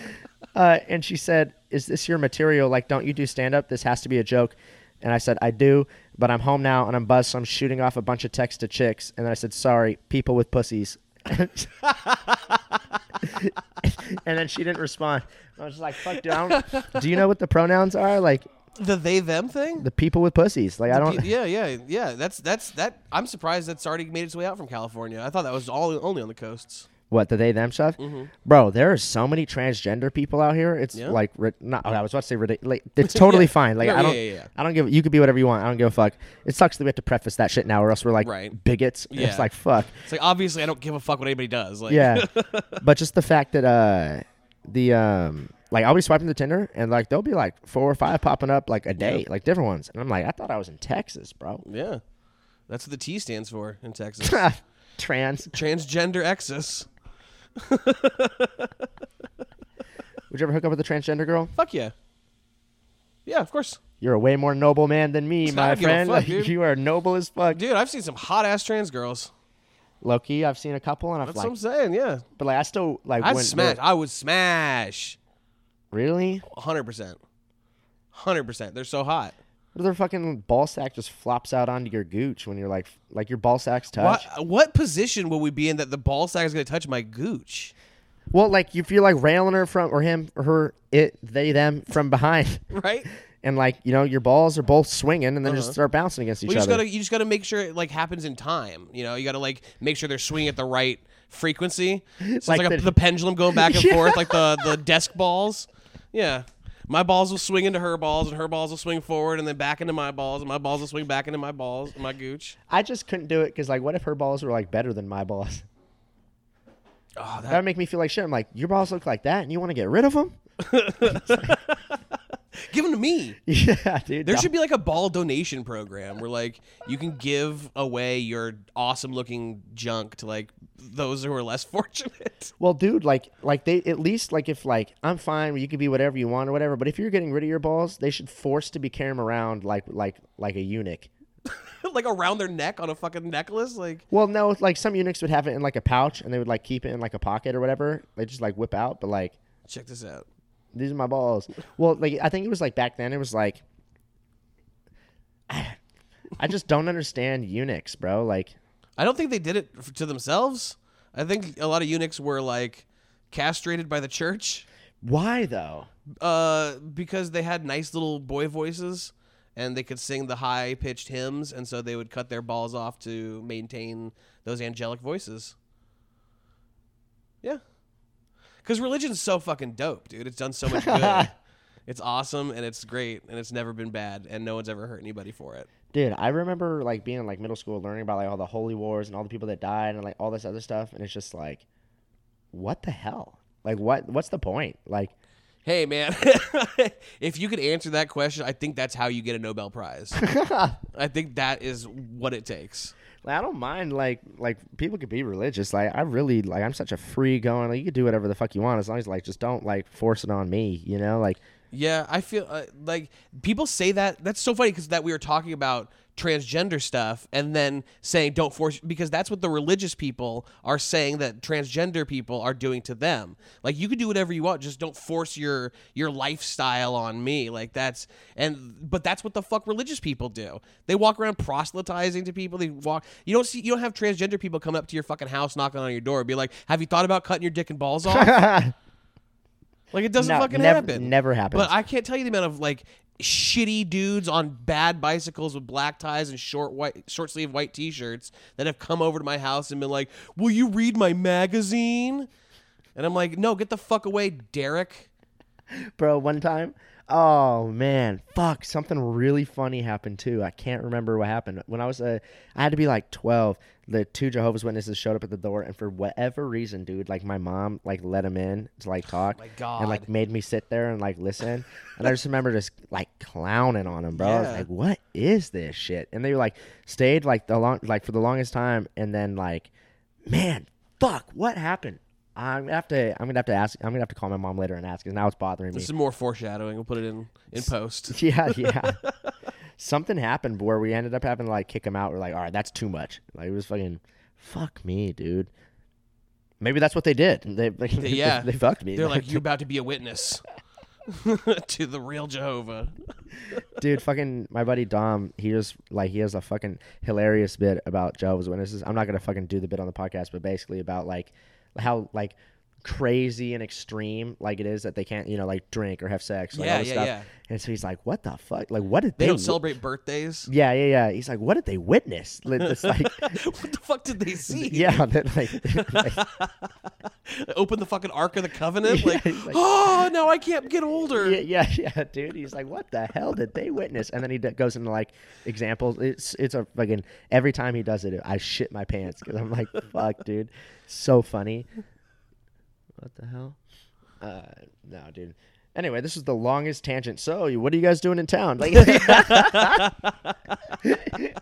uh, and she said, Is this your material? Like, don't you do stand up? This has to be a joke. And I said, I do, but I'm home now and I'm buzzed, so I'm shooting off a bunch of texts to chicks. And then I said, Sorry, people with pussies. And then she didn't respond. I was just like, "Fuck, dude! I don't, do you know what the pronouns are? Like The they them thing? the people with pussies? Like I don't. Yeah, yeah, yeah. That's that's that. I'm surprised that's already made its way out from California. I thought that was all only on the coasts. What the they them stuff, bro? There are so many transgender people out here. It's Mm-hmm. Yeah? like ri- not. I was about to say ridiculous. Like, it's totally Yeah. fine. Like No, I don't. yeah. I don't give. You could be whatever you want. I don't give a fuck. It sucks that we have to preface that shit now, or else we're like Right. bigots. It's like fuck. It's like obviously I don't give a fuck what anybody does. Like, Yeah. but just the fact that uh the um like I'll be swiping the Tinder and like there'll be like four or five popping up like a day, like different ones, and I'm like, I thought I was in Texas, bro. yeah. That's what the T stands for in Texas. Trans. Transgender Exus. Would you ever hook up with a transgender girl? Fuck yeah. Yeah, of course. You're a way more noble man than me, I my give a friend. fuck, dude. you are noble as fuck. Dude, I've seen some hot ass trans girls. Low key, I've seen a couple, and I've That's like, what I'm saying. Yeah, but like I still like. I'd when- smash. I would smash. Really? 100. percent 100. percent They're so hot. What their fucking ball sack just flops out onto your gooch when you're like, like your ball sacks touch? What what position will we be in that the ball sack is going to touch my gooch? Well, like if you're like railing her from or him or her, it, they, them from behind. Right. and like you know your balls are both swinging and then Uh-huh. just start bouncing against each Well, you just other. gotta you just gotta make sure it like happens in time. You know, you gotta like make sure they're swinging at the right frequency. So it's Like like, a, the- the pendulum going back and Yeah. forth, like the the desk balls. Yeah. My balls will swing into her balls, and her balls will swing forward, and then back into my balls, and my balls will swing back into my balls, my gooch. I just couldn't do it because like, what if her balls were like better than my balls? Oh, That would make me feel like shit. I'm like, your balls look like that, and you want to get rid of them? Give them to me. yeah, dude. There no. should be like a ball donation program where like you can give away your awesome looking junk to like those who are less fortunate. Well, dude, like, like they at least like if like I'm fine, you could be whatever you want or whatever. But if you're getting rid of your balls, they should force to be carrying around like like like a eunuch. like around their neck on a fucking necklace. Like Well, no, like some eunuchs would have it in like a pouch and they would like keep it in like a pocket or whatever. They just like whip out, but like check this out. These are my balls. Well, like I think it was like back then. It was like I just don't understand eunuchs, bro. Like I don't think they did it to themselves. I think a lot of eunuchs were like castrated by the church why though? uh, because they had nice little boy voices and they could sing the high pitched hymns, and so they would cut their balls off to maintain those angelic voices. Yeah. Because religion's so fucking dope, dude. It's done so much good. it's awesome and it's great and it's never been bad and no one's ever hurt anybody for it. Dude, I remember like being in like middle school learning about like all the holy wars and all the people that died and like all this other stuff and it's just like what the hell? Like what what's the point? Like Hey man, if you could answer that question, I think that's how you get a Nobel Prize. I think that is what it takes. Like, I don't mind like like people could be religious. Like I really like I'm such a free going. Like you could do whatever the fuck you want as long as like just don't like force it on me, you know? Like Yeah, I feel uh, like people say that. That's so funny because that we were talking about transgender stuff and then saying don't force because that's what the religious people are saying that transgender people are doing to them. Like you can do whatever you want, just don't force your your lifestyle on me. Like that's and but that's what the fuck religious people do. They walk around proselytizing to people. They walk. You don't see. You don't have transgender people come up to your fucking house, knocking on your door, and be like, "Have you thought about cutting your dick and balls off?" Like it doesn't No, fucking never, happen. Never happens. But I can't tell you the amount of like shitty dudes on bad bicycles with black ties and short white short sleeve white t-shirts that have come over to my house and been like, "Will you read my magazine?" And I'm like, "No, get the fuck away, Derek." bro one time oh man fuck something really funny happened too i can't remember what happened when i was uh, i had to be like 12 the two jehovah's witnesses showed up at the door and for whatever reason dude like my mom like let him in to like oh talk Oh My God. and like made me sit there and like listen and i just remember just like clowning on him bro i was Yeah. like what is this shit and they were like stayed like the long like for the longest time and then like man fuck what happened I'm gonna have to. I'm gonna have to ask. I'm gonna have to call my mom later and ask because now it's bothering me. This is more foreshadowing. We'll put it in in post. Yeah, yeah. Something happened where we ended up having to like kick him out. We're like, all right, that's too much. Like it was fucking, fuck me, dude. Maybe that's what they did. They, they yeah. they, fucked me. They're like, "You're about to be a witness to the real Jehovah." dude, fucking my buddy Dom. He just like he has a fucking hilarious bit about Jehovah's Witnesses. I'm not gonna fucking do the bit on the podcast, but basically about like how like crazy and extreme like it is that they can't you know like drink or have sex. Like, Yeah, all this yeah, stuff. yeah. And so he's like, what the fuck? Like, what did They they? don't wi- celebrate birthdays. Yeah, yeah, yeah. He's like, what did they witness? Like, It's like, what the fuck did they see? yeah, that, like, like Open the fucking Ark of the Covenant. Yeah, like, like- oh, no I can't get older. yeah, yeah, yeah, dude. He's like, what the hell did they witness? And then he d- goes into like examples. It's it's a fucking every time he does it, I shit my pants because I'm like, fuck, dude, so funny. What the hell? Uh, no, dude. Anyway, this is the longest tangent. So, what are you guys doing in town? Like,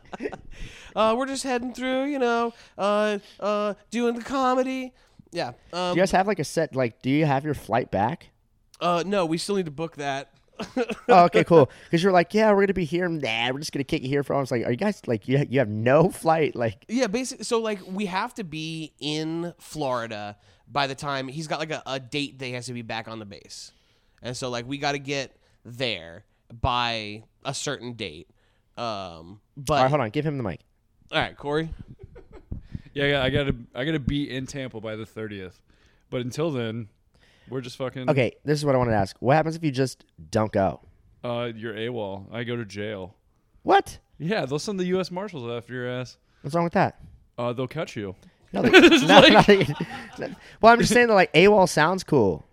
Uh, we're just heading through, you know, uh, uh, doing the comedy. Yeah. Um, do you guys have like a set? Like, do you have your flight back? uh, no, we still need to book that. oh, okay, cool. Because you're like, yeah, we're gonna be here. Nah, we're just gonna kick you here for. I was like, are you guys like, you you have no flight? Like, Yeah, basically. So like, we have to be in Florida by the time he's got like a, a date that he has to be back on the base, and so like we got to get there by a certain date. Um, but all right, hold on, give him the mic. all right, Corey. Yeah, yeah, I gotta I gotta be in Tampa by the thirtieth. But until then, we're just fucking Okay, this is what I wanted to ask. What happens if you just don't go? Uh you're AWOL. I go to jail. What? Yeah, they'll send the US Marshals after your ass. What's wrong with that? Uh they'll catch you. No, they, no, no, they- well, I'm just saying that like AWOL sounds cool.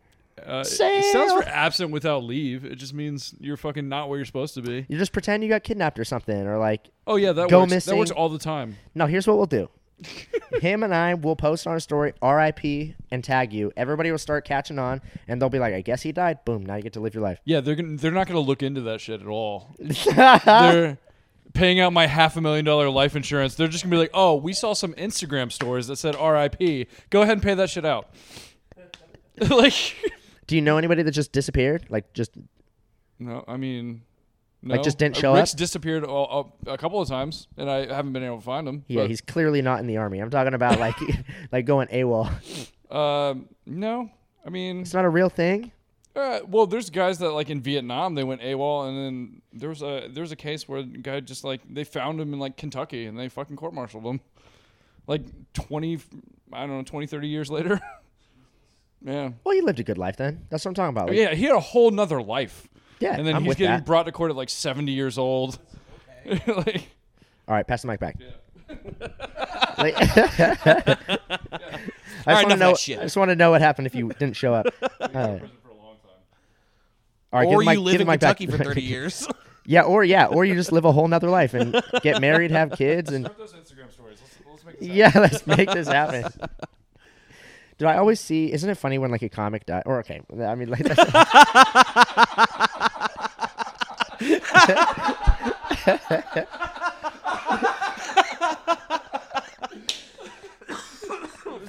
Uh, it stands for absent without leave. It just means you're fucking not where you're supposed to be. You just pretend you got kidnapped or something, or like, Oh yeah, that Go works. That works all the time. no. Here's what we'll do. Him and I will post on a story, RIP, and tag you. Everybody will start catching on, and they'll be like, "I guess he died." Boom! Now you get to live your life. Yeah, they're gonna, they're not gonna look into that shit at all. they're paying out my half a million dollar life insurance. They're just gonna be like, oh, we saw some Instagram stories that said R.I.P. Go ahead and pay that shit out. like, Do you know anybody that just disappeared? Like, just no, I mean, no. Like, just didn't Uh, show Rick's up? disappeared a, a, a couple of times, and I haven't been able to find him. yeah, but, he's clearly not in the army. I'm talking about like, like going AWOL. Um, no, I mean, It's not a real thing. Uh, well, there's guys that like in Vietnam they went AWOL, and then there was a there was a case where a guy just like they found him in like Kentucky and they fucking court martialed him, like twenty, I don't know, 20, 30 years later. yeah, Well, he lived a good life then. That's what I'm talking about. Like, yeah, he had a whole nother life. Yeah, and then I'm he's with getting that. brought to court at like seventy years old. like, All right, pass the mic back. Like- I just right, want to know. I just want to know what happened if you didn't show up. All right. All right, or the mic- you live in the mic back. Kentucky for 30 years. yeah, or yeah, or you just live a whole nother life and get married, have kids, and those Instagram stories. Let's, let's make this yeah, let's make this happen. Do I always see? Isn't it funny when like a comic dies? Or okay, I mean like. That's,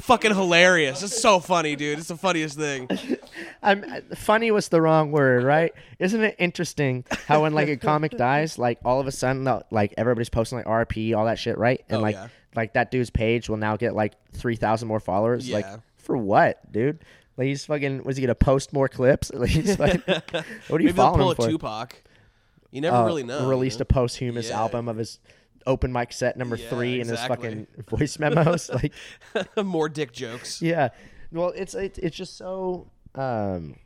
Fucking hilarious. It's so funny, dude. It's the funniest thing. I'm funny was the wrong word, right? Isn't it interesting how when like a comic dies, like all of a sudden, like everybody's posting like RP, all that shit, right? And Oh, like, yeah. like that dude's page will now get like three thousand more followers. Like for what, dude? Like he's fucking. Was he gonna post more clips? Like, he's fucking, what are you Maybe following pull him a for? Tupac. You never Uh, really know. Released a posthumous Yeah. album of his open mic set number Yeah, three and his fucking voice memos. like, more dick jokes. yeah. Well, it's it's it's just so. Um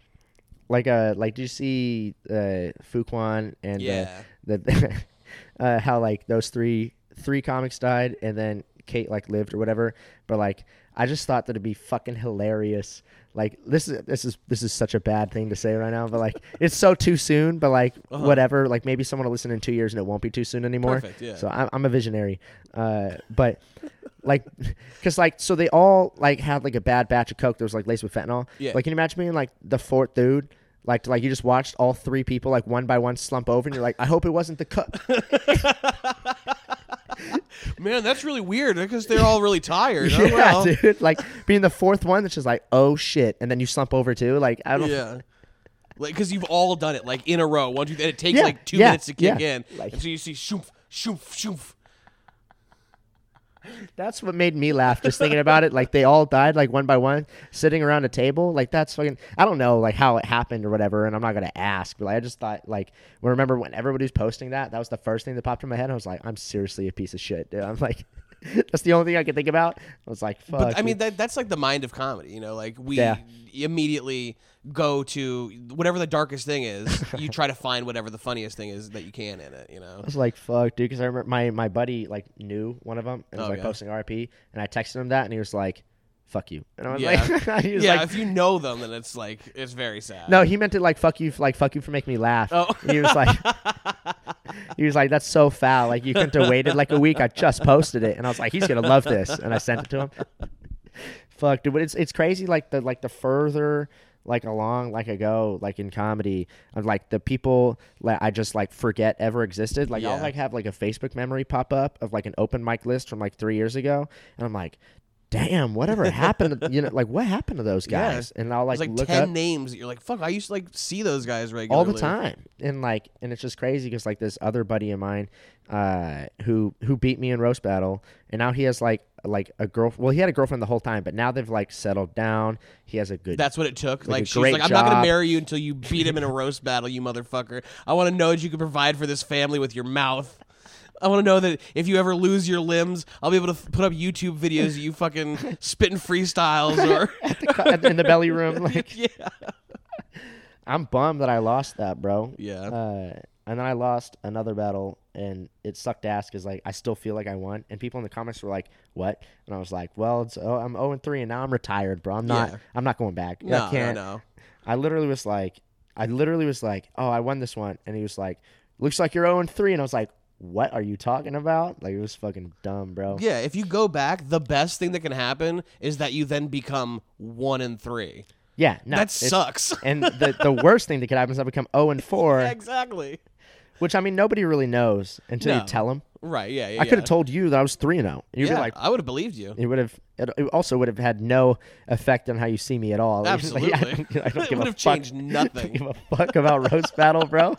like uh like did you see uh Fuquan and Yeah. the, the uh how like those three three comics died and then Kate like lived or whatever but like I just thought that it'd be fucking hilarious like this is this is this is such a bad thing to say right now but like it's so too soon but like Uh-huh. whatever like maybe someone will listen in two years and it won't be too soon anymore Perfect, yeah. so I'm, I'm a visionary uh but like because like so they all like had like a bad batch of coke that was like laced with fentanyl Yeah. like can you imagine being like the fourth dude like like you just watched all three people like one by one slump over and you're like i hope it wasn't the cook Man, that's really weird eh, because they're all really tired. Oh, yeah well. dude like being the fourth one that's just like oh shit and then you slump over too like i don't Yeah. Like, because you've all done it like in a row. once you and it takes Yeah, like two yeah, minutes to kick yeah. in, Like- and so you see shoof, shoof, shoof. That's what made me laugh just thinking about it. Like they all died like one by one sitting around a table. Like that's fucking i don't know like how it happened or whatever and i'm not gonna ask but like, i just thought like remember when everybody was posting that that was the first thing that popped in my head i was like i'm seriously a piece of shit dude. I'm like that's the only thing i could think about. I was like fuck But I mean, that, that's like the mind of comedy. You know, like we Yeah. immediately go to whatever the darkest thing is. you try to find whatever the funniest thing is that you can in it. You know. I was like, "Fuck, dude," because I remember my my buddy like knew one of them and was Oh, like yeah. posting RP, and I texted him that, and he was like, "Fuck you," and I was Yeah. like, he was yeah, like, if you know them, then it's like it's very sad. "No," he meant it like "fuck you," like "fuck you" for making me laugh. Oh. he was like, he was like, "That's so foul." Like you couldn't have waited like a week. I just posted it, and I was like, "He's gonna love this," and I sent it to him. Fuck, dude, but it's it's crazy. Like the like the further like along like I go like in comedy of like the people like I just like forget ever existed. Like I'll like have like a Facebook memory pop up of like an open mic list from like three years ago, and I'm like, damn, whatever happened? To, you know, like what happened to those Yeah. guys? And I'll like, like look ten up names you're like, fuck. I used to like see those guys regularly all the time and like and it's just crazy because like this other buddy of mine uh who who beat me in roast battle and now he has like like a girl well he had a girlfriend the whole time but now they've like settled down he has a good That's what it took. Like Like she's like, I'm not gonna marry you until you beat him in a roast battle, you motherfucker. I want to know that you can provide for this family with your mouth. I want to know that if you ever lose your limbs, I'll be able to f- put up YouTube videos of you fucking spitting freestyles or in the belly room like yeah, i'm bummed that i lost that bro yeah. uh and then I lost another battle, and it sucked ass because like I still feel like I won, and people in the comments were like, "What?" And I was like, "Well, it's oh, I'm 0 and 3, and now I'm retired, bro. I'm not. Yeah. I'm not going back. no, I no, can't. no. I literally was like, I literally was like, oh, I won this one, and he was like, looks like you're 0 and 3, and I was like, what are you talking about? Like it was fucking dumb, bro. Yeah, if you go back, the best thing that can happen is that you then become one and three. Yeah, no, that sucks. and the the worst thing that could happen is I become 0 and 4, exactly. which I mean nobody really knows until No. you tell them. Right. Yeah. Yeah. I could have yeah. told you that I was 3 and 0. You'd Yeah, be like, I would have believed you. it would have. It, it also would have had no effect on how you see me at all. Like, Absolutely. I don't, I don't it give would a have fuck. changed I don't nothing. give a fuck about roast battle, bro.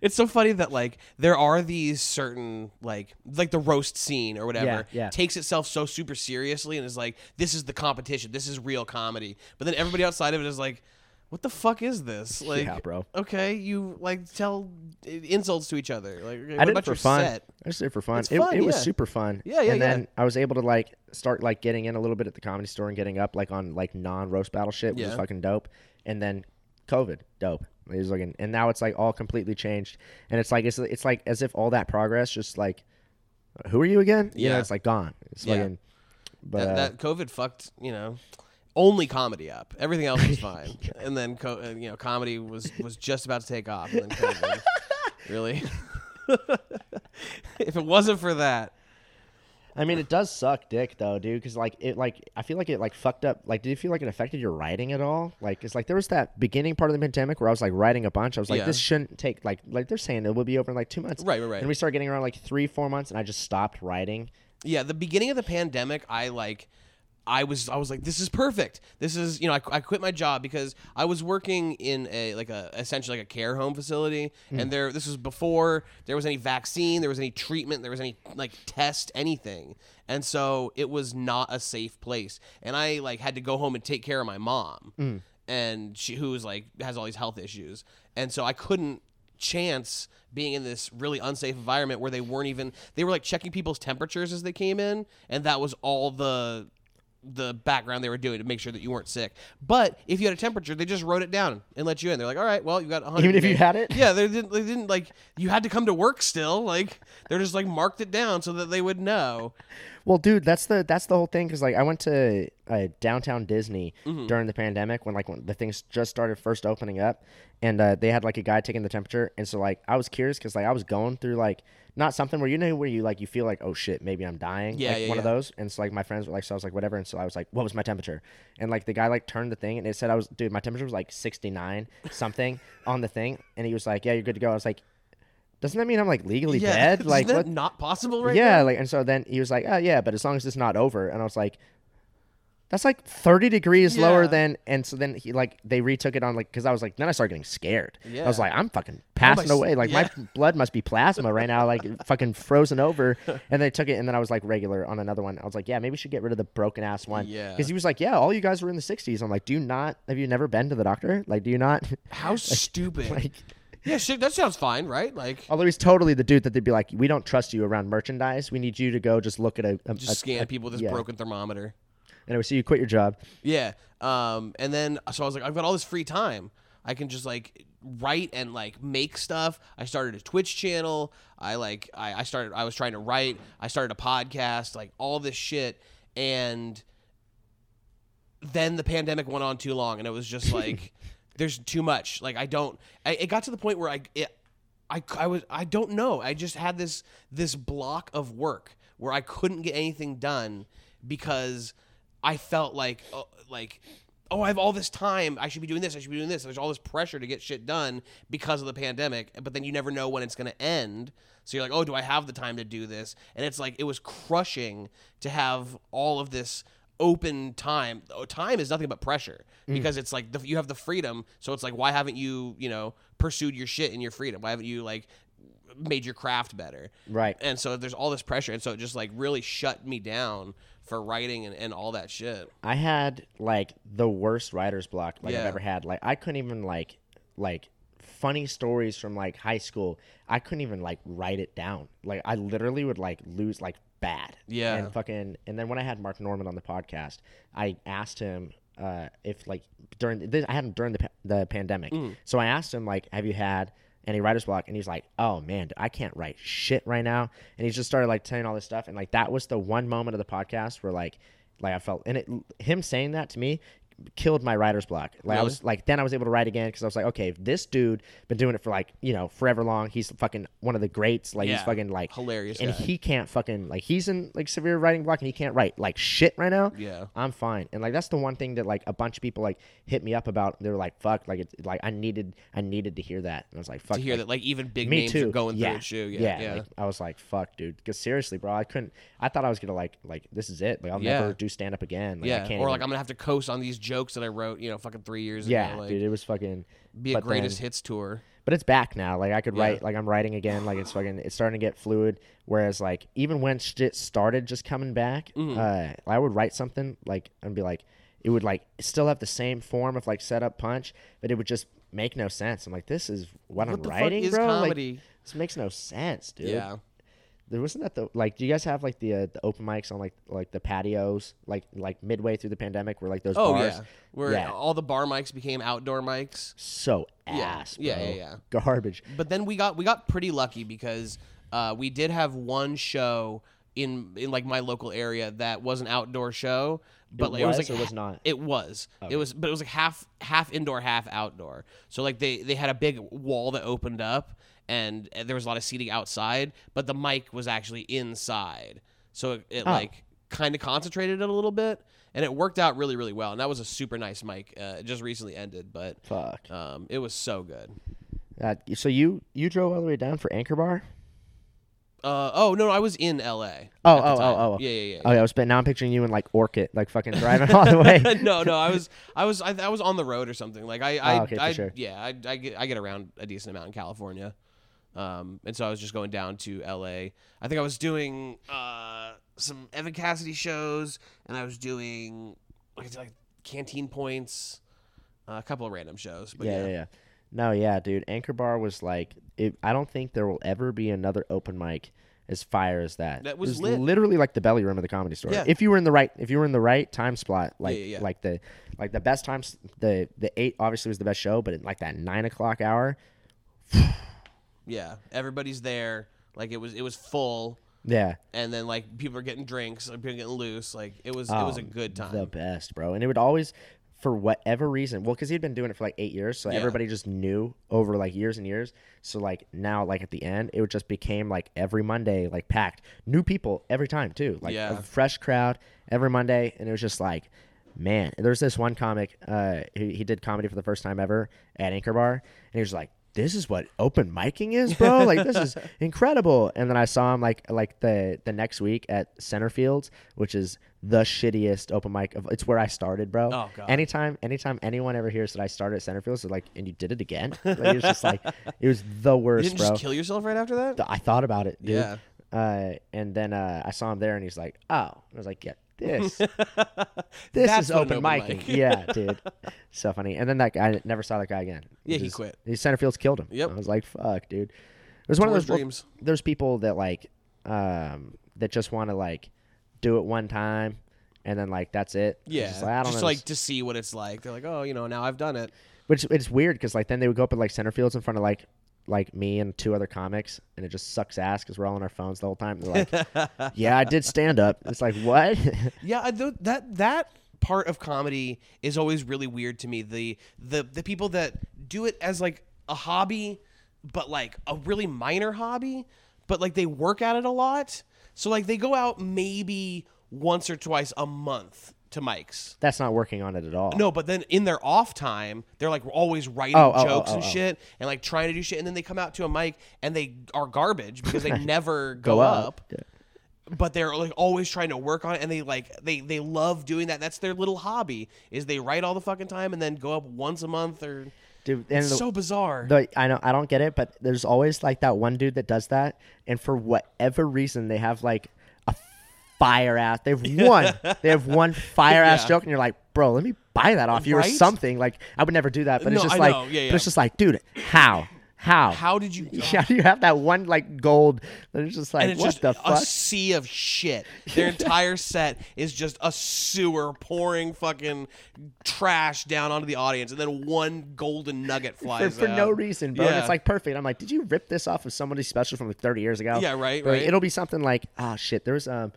It's so funny that like there are these certain like like the roast scene or whatever Yeah, yeah. takes itself so super seriously and is like this is the competition, this is real comedy. But then everybody outside of it is like what the fuck is this? Like Yeah, bro. Okay, you like tell insults to each other. Like I did it for fun. set? I just did it for fun. It's it fun, it was super fun. Yeah, yeah, And yeah. then I was able to like start like getting in a little bit at the comedy store and getting up like on like non roast battle shit, which was Yeah. fucking dope. And then COVID, dope. It was looking, and now it's like all completely changed. And it's like it's it's like as if all that progress just like, who are you again? You know, Yeah. it's like gone. It's Yeah. fucking. But that, uh, that COVID fucked, you know, only comedy up. Everything else was fine. and then, co- uh, you know, comedy was was just about to take off. And then COVID, really. if it wasn't for that, I mean, it does suck, dick, though, dude. Because like it, like I feel like it like fucked up. Like, did you feel like it affected your writing at all? Like, it's like there was that beginning part of the pandemic where I was like writing a bunch. I was like, Yeah. this shouldn't take like like they're saying it will be over in like two months. Right, right, right. And we started getting around like three, four months, and I just stopped writing. yeah, the beginning of the pandemic, I like. I was I was like this is perfect. This is you know I, I quit my job because I was working in a like a essentially like a care home facility hmm. and there this was before there was any vaccine, there was any treatment, there was any like test anything. And so it was not a safe place. And I like had to go home and take care of my mom. Hmm. And she who was like has all these health issues. And so I couldn't chance being in this really unsafe environment where they weren't even they were like checking people's temperatures as they came in and that was all the the background they were doing to make sure that you weren't sick. But if you had a temperature, they just wrote it down and let you in. They're like, all right, well, you got 100. Even if you had it? Yeah, they didn't. They didn't like you had to come to work still. Like they're just like marked it down so that they would know. Well, dude, that's the that's the whole thing. Cause like I went to uh, downtown Disney Mm-hmm. during the pandemic when like when the things just started first opening up, and uh, they had like a guy taking the temperature, and so like I was curious because like I was going through like not something where you know where you like you feel like oh shit maybe I'm dying Yeah, like yeah, one of those, and so like my friends were like so I was like whatever, and so I was like what was my temperature, and like the guy like turned the thing and it said I was dude my temperature was like 69 something on the thing, and he was like yeah you're good to go. I was like. Doesn't that mean I'm like legally Yeah, dead? Like that what? not possible right yeah, now? like and so then he was like, "Oh yeah, but as long as it's not over." And I was like, "That's like 30 degrees lower than." And so then he like they retook it on like because I was like then I started getting scared. Yeah. I was like, "I'm fucking oh, passing my s- away. Like yeah. my blood must be plasma right now, like fucking frozen over." And they took it, and then I was like regular on another one. I was like, "Yeah, maybe we should get rid of the broken ass one." Yeah. because he was like, "Yeah, all you guys were in the 60s." I'm like, "Do you not? Have you never been to the doctor? Like, do you not?" How stupid. like. Yeah, shit, that sounds fine, right? Like Although he's totally the dude that they'd be like, we don't trust you around merchandise. We need you to go just look at a, a just a- scan a- people with this yeah. broken thermometer. Anyway, so you quit your job. Yeah. Um, and then so I was like, I've got all this free time. I can just like write and like make stuff. I started a Twitch channel. I like I, I started I was trying to write. I started a podcast, like all this shit. And then the pandemic went on too long and it was just like there's too much. Like I don't I, it got to the point where I it, I, I was I don't know. I just had this this block of work where I couldn't get anything done because I felt like uh, like oh I have all this time. I should be doing this. I should be doing this. There's all this pressure to get shit done because of the pandemic, but then you never know when it's going to end. So you're like, "Oh, do I have the time to do this?" And it's like it was crushing to have all of this open time. Oh, Time is nothing but pressure mm. because it's like the, you have the freedom. So it's like, why haven't you, you know, pursued your shit in your freedom? Why haven't you like made your craft better? Right. And so there's all this pressure, and so it just like really shut me down for writing and, and all that shit. I had like the worst writer's block like I've ever had. Like I couldn't even like like funny stories from like high school. I couldn't even like write it down. Like I literally would like lose like bad. Yeah. And fucking and then when I had Mark Normand on the podcast, I asked him uh if like during this, I had him during the the pandemic. Mm. So I asked him like have you had any writer's block and he's like oh man i can't write shit right now and he just started like telling all this stuff and like that was the one moment of the podcast where like like i felt and it him saying that to me killed my writer's block like i was like then i was able to write again because i was like okay if this dude been doing it for like you know forever long he's fucking one of the greats like he's fucking like Hilarious and guy. he can't fucking like he's in like severe writing block and he can't write like shit right now Yeah. i'm fine and like that's the one thing that like a bunch of people like hit me up about they were like fuck like it's like i needed i needed to hear that and i was like fuck To hear like, that like even big me names too are going yeah. through it too. Yeah. Yeah. like, I was like, "Fuck, dude." Because seriously, bro, I couldn't. I thought I was gonna like, like this is it. Like I'll Yeah. never do stand up again. Like, I yeah. can't Or even- like I'm gonna have to coast on these jokes that I wrote, you know, fucking three years yeah, ago. Like, dude. It was fucking. be a greatest then- hits tour. But it's back now. Like I could Yeah. write. Like I'm writing again. Like it's fucking. It's starting to get fluid. Whereas like even when shit started just coming back, Mm-hmm. uh, I would write something like and be like, it would like still have the same form of like setup punch, but it would just make no sense. I'm like, this is what, What I'm the writing, fuck is bro. comedy? Like this makes no sense, dude. Yeah. There wasn't that the like. Do you guys have like the uh, the open mics on like like the patios like like midway through the pandemic where like those Oh bars yeah. Where Yeah. all the bar mics became outdoor mics. so Yeah. ass, Yeah, bro. yeah, yeah. garbage. But then we got we got pretty lucky because uh, we did have one show in in like my local area that was an outdoor show, but It like, it was was like or was not? It was. It was, but it was like half half indoor, half outdoor. So like they they had a big wall that opened up, and, and there was a lot of seating outside, but the mic was actually inside. So it, it Oh. like kind of concentrated it a little bit, and it worked out really really well. And that was a super nice mic. Uh, it just recently ended, but Fuck. um, it was so good. Uh, so you you drove all the way down for Anchor Bar? Uh, oh no, I was in L.A. Oh oh oh oh. yeah, yeah, yeah. Oh yeah, I was, but now I'm picturing you in like Orchid, like fucking driving all the way. no, no, I was, I was, I, I was on the road or something. Like I, I, Oh, okay, I sure. yeah, I, I get, I get around a decent amount in California, um, and so I was just going down to L.A. I think I was doing uh some Evan Cassidy shows, and I was doing like, like Canteen Points, uh, a couple of random shows. But yeah, yeah, yeah, yeah. No, yeah, dude. Anchor Bar was like, it, I don't think there will ever be another open mic as fire as that. That It was lit. literally like the belly room of the comedy store. Yeah. If you were in the right, if you were in the right time slot, like yeah, yeah. like the like the best times, the the eight obviously was the best show, but at like that nine o'clock hour, Yeah, everybody's there. Like it was it was full, yeah, and then like people are getting drinks, like people getting loose. Like it was it was a Oh, good time. The best, bro. And it would always, for whatever reason, well, because he'd been doing it for like eight years, so Yeah. everybody just knew over like years and years. So like now, like at the end, it would just became like every Monday, like packed, new people every time too, like Yeah. a fresh crowd every Monday, and it was just like. Man, there's this one comic. Uh, he, he did comedy for the first time ever at Anchor Bar, and he was like, "This is what open micing is, bro. Like this is incredible." And then I saw him like like the the next week at Centerfields, which is the shittiest open mic. Of, it's where I started, bro. Oh, God. Anytime, anytime anyone ever hears that I started at Centerfields, they're like, "And you did it again?" Like, it was just like it was the you worst, didn't bro. just kill yourself right after that. I thought about it, dude. Yeah. Uh, and then uh, I saw him there, and he's like, "Oh," I was like, "Yeah, this, this is open open mic. yeah, dude. So funny. And then that guy I never saw that guy again. Yeah, he quit. His Centerfields killed him. Yep. I was like, "Fuck, dude." It was one of those well, dreams. There's people that like, um, that just want to like do it one time, and then like that's it. Yeah, just like, I don't just know. like to see what it's like. They're like, oh, you know, now I've done it. Which it's weird because like then they would go up at like Centerfields in front of like like me and two other comics, and it just sucks ass because we're all on our phones the whole time. They're like, "Yeah, I did stand up." It's like what? Yeah, I th- that that part of comedy is always really weird to me. The the the people that do it as like a hobby, but like a really minor hobby, but like they work at it a lot. So like they go out maybe once or twice a month to mics. That's not working on it at all. No, but then in their off time, they're like always writing Oh, oh, oh, jokes oh, and oh. shit and like trying to do shit. And then they come out to a mic and they are garbage because they never go, up. Yeah. but they're like always trying to work on it and they like they they love doing that that's their little hobby is they write all the fucking time and then go up once a month or Dude, and it's the, so bizarre the, I know I don't get it, but there's always like that one dude that does that, and for whatever reason they have like fire ass. They have one. they have one fire ass Yeah. joke, and you're like, bro, let me buy that off you Right? or something. Like I would never do that, but it's just I like. Yeah, yeah. but it's just like, dude, how, how, how did you How do you have that one like gold? And it's just like, what just the a sea of shit their entire set is just a sewer pouring fucking trash down onto the audience and then one golden nugget flies for no out. reason, bro. And it's like perfect. I'm like, did you rip this off of somebody special from like 30 years ago? Yeah, right, Bro, right. It'll be something like, ah, shit. There's um,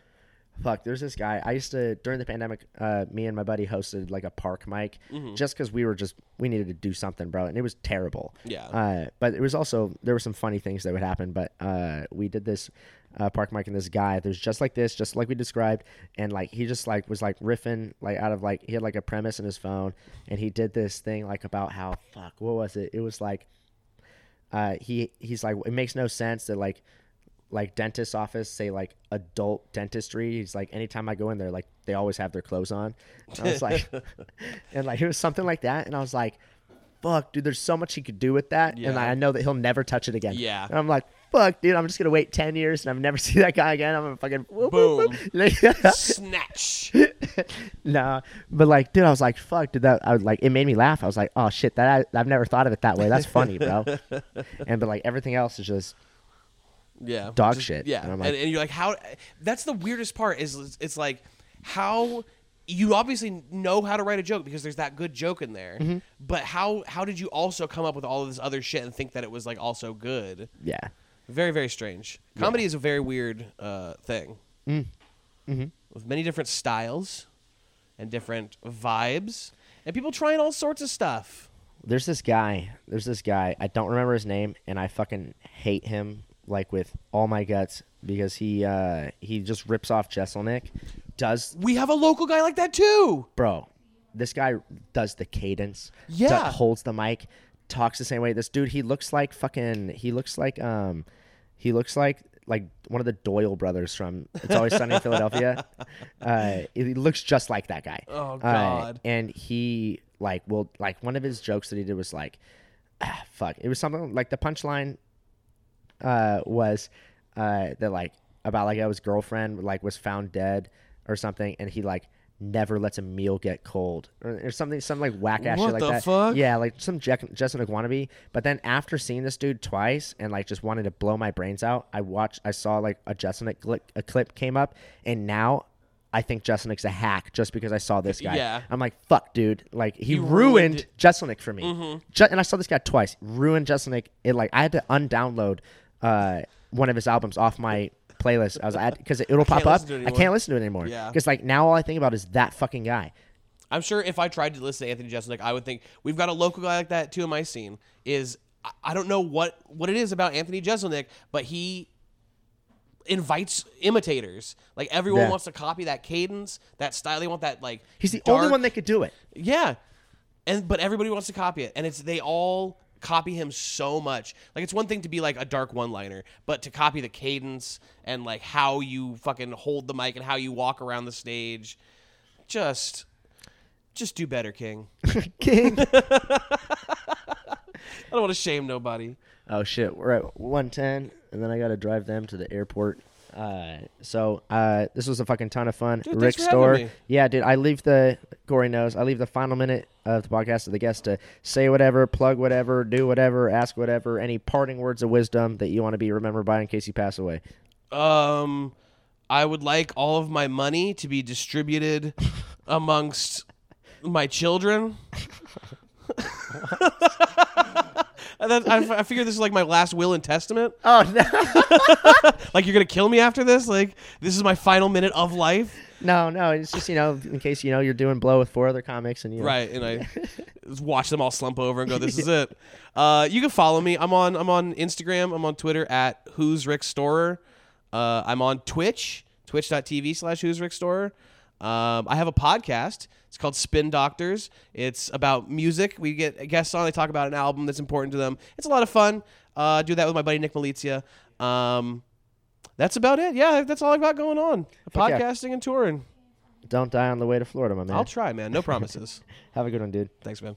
fuck. There's this guy. I used to during the pandemic. Uh, me and my buddy hosted like a park mic, Mm-hmm. just because we were just we needed to do something, bro, and it was terrible. Yeah. Uh, but it was also there were some funny things that would happen. But uh, we did this. Uh, park mic and this guy there's just like this just like we described and like he just like was like riffing like out of like he had like a premise in his phone and he did this thing like about how fuck what was it it was like uh, he he's like it makes no sense that like like dentist office say like adult dentistry he's like anytime i go in there like they always have their clothes on. And i was like and like it was something like that and i was like fuck dude there's so much he could do with that and i know that he'll never touch it again. Yeah. and i'm like fuck dude i'm just gonna wait 10 years and i've never see that guy again. I'm gonna fucking whoop, whoop, whoop. Like, snatch. No but like dude i was like fuck dude that i was like it made me laugh. I was like oh shit that I, i've never thought of it that way. That's funny bro. And but like everything else is just yeah Dog Just- shit. yeah And I'm like- and you're like how that's the weirdest part is it's- like how you obviously know how to write a joke because there's that good joke in there Mm-hmm. but how how did you also come up with all of this other shit and think that it was like also good yeah very very strange comedy is a very weird uh, thing Mm. Mm-hmm. with many different styles and different vibes and people trying all sorts of stuff There's this guy. There's this guy. I don't remember his name, and I fucking hate him like with all my guts because he uh he just rips off Jeselnik. Does we have a local guy like that too bro? This guy does the cadence. Yeah. do- holds the mic, talks the same way. This dude, he looks like fucking. He looks like um, he looks like like one of the Doyle brothers from It's Always Sunny in Philadelphia. Uh, he looks just like that guy. Oh, Uh, God. and he like well like one of his jokes that he did was like ah, fuck it was something like the punchline uh was uh that like about like how his girlfriend like was found dead or something and he like never lets a meal get cold or, or something, some like whack ass shit like the that. fuck? Yeah, like some Jack, Justin wannabe. But then after seeing this dude twice and like just wanted to blow my brains out, I watched, I saw like a Justin clip, a clip came up, and now. I think Jeselnik's a hack just because I saw this guy. Yeah. I'm like, fuck, dude. Like he, He ruined, ruined- Mm-hmm. Jeselnik for me. Ju- and I saw this guy twice. Ruined Jeselnik. It like I had to undownload uh, one of his albums off my playlist. I was at because it'll pop up. it I can't listen to it anymore. Yeah. Because like now all I think about is that fucking guy. I'm sure if I tried to listen to Anthony Jeselnik, I would think we've got a local guy like that too in my scene. Is I- don't know what what it is about Anthony Jeselnik, but he invites imitators. Like everyone Yeah. wants to copy that cadence, that style. They want that like. He's the only one that could do it. Yeah, and but everybody wants to copy it, and it's they all copy him so much. Like it's one thing to be like a dark one-liner, but to copy the cadence and like how you fucking hold the mic and how you walk around the stage, just just do better, King. King. I don't want to shame nobody. oh shit, we're at 110, and then I gotta drive them to the airport. Uh, so uh, this was a fucking ton of fun. Dude, Rick thanks for having Store, yeah, dude. I leave the Gory knows. I leave the final minute of the podcast to the guest to say whatever, plug whatever, do whatever, ask whatever, any parting words of wisdom that you want to be remembered by in case you pass away. Um, I would like all of my money to be distributed amongst my children. I, I figure this is like my last will and testament. Oh no. Like you're gonna kill me after this. Like this is my final minute of life. No, no, it's just you know, in case you know you're doing blow with four other comics and you know, Right, and I just watch them all slump over and go, "This is it." Uh, you can follow me. I'm on. I'm on Instagram. I'm on Twitter at Who's Rick Storer. Uh, I'm on Twitch, twitch.tv slash Who's Rick Storer. Um, I have a podcast. It's called Spin Doctors. It's about music. We get guests on. They talk about an album that's important to them. It's a lot of fun. Uh, do that with my buddy Nick Malizia. Um, that's about it. Yeah, that's all I've got going on. Fuck yeah. Podcasting and touring. Don't die on the way to Florida, my man. I'll try, man. No promises. Have a good one, dude. Thanks, man.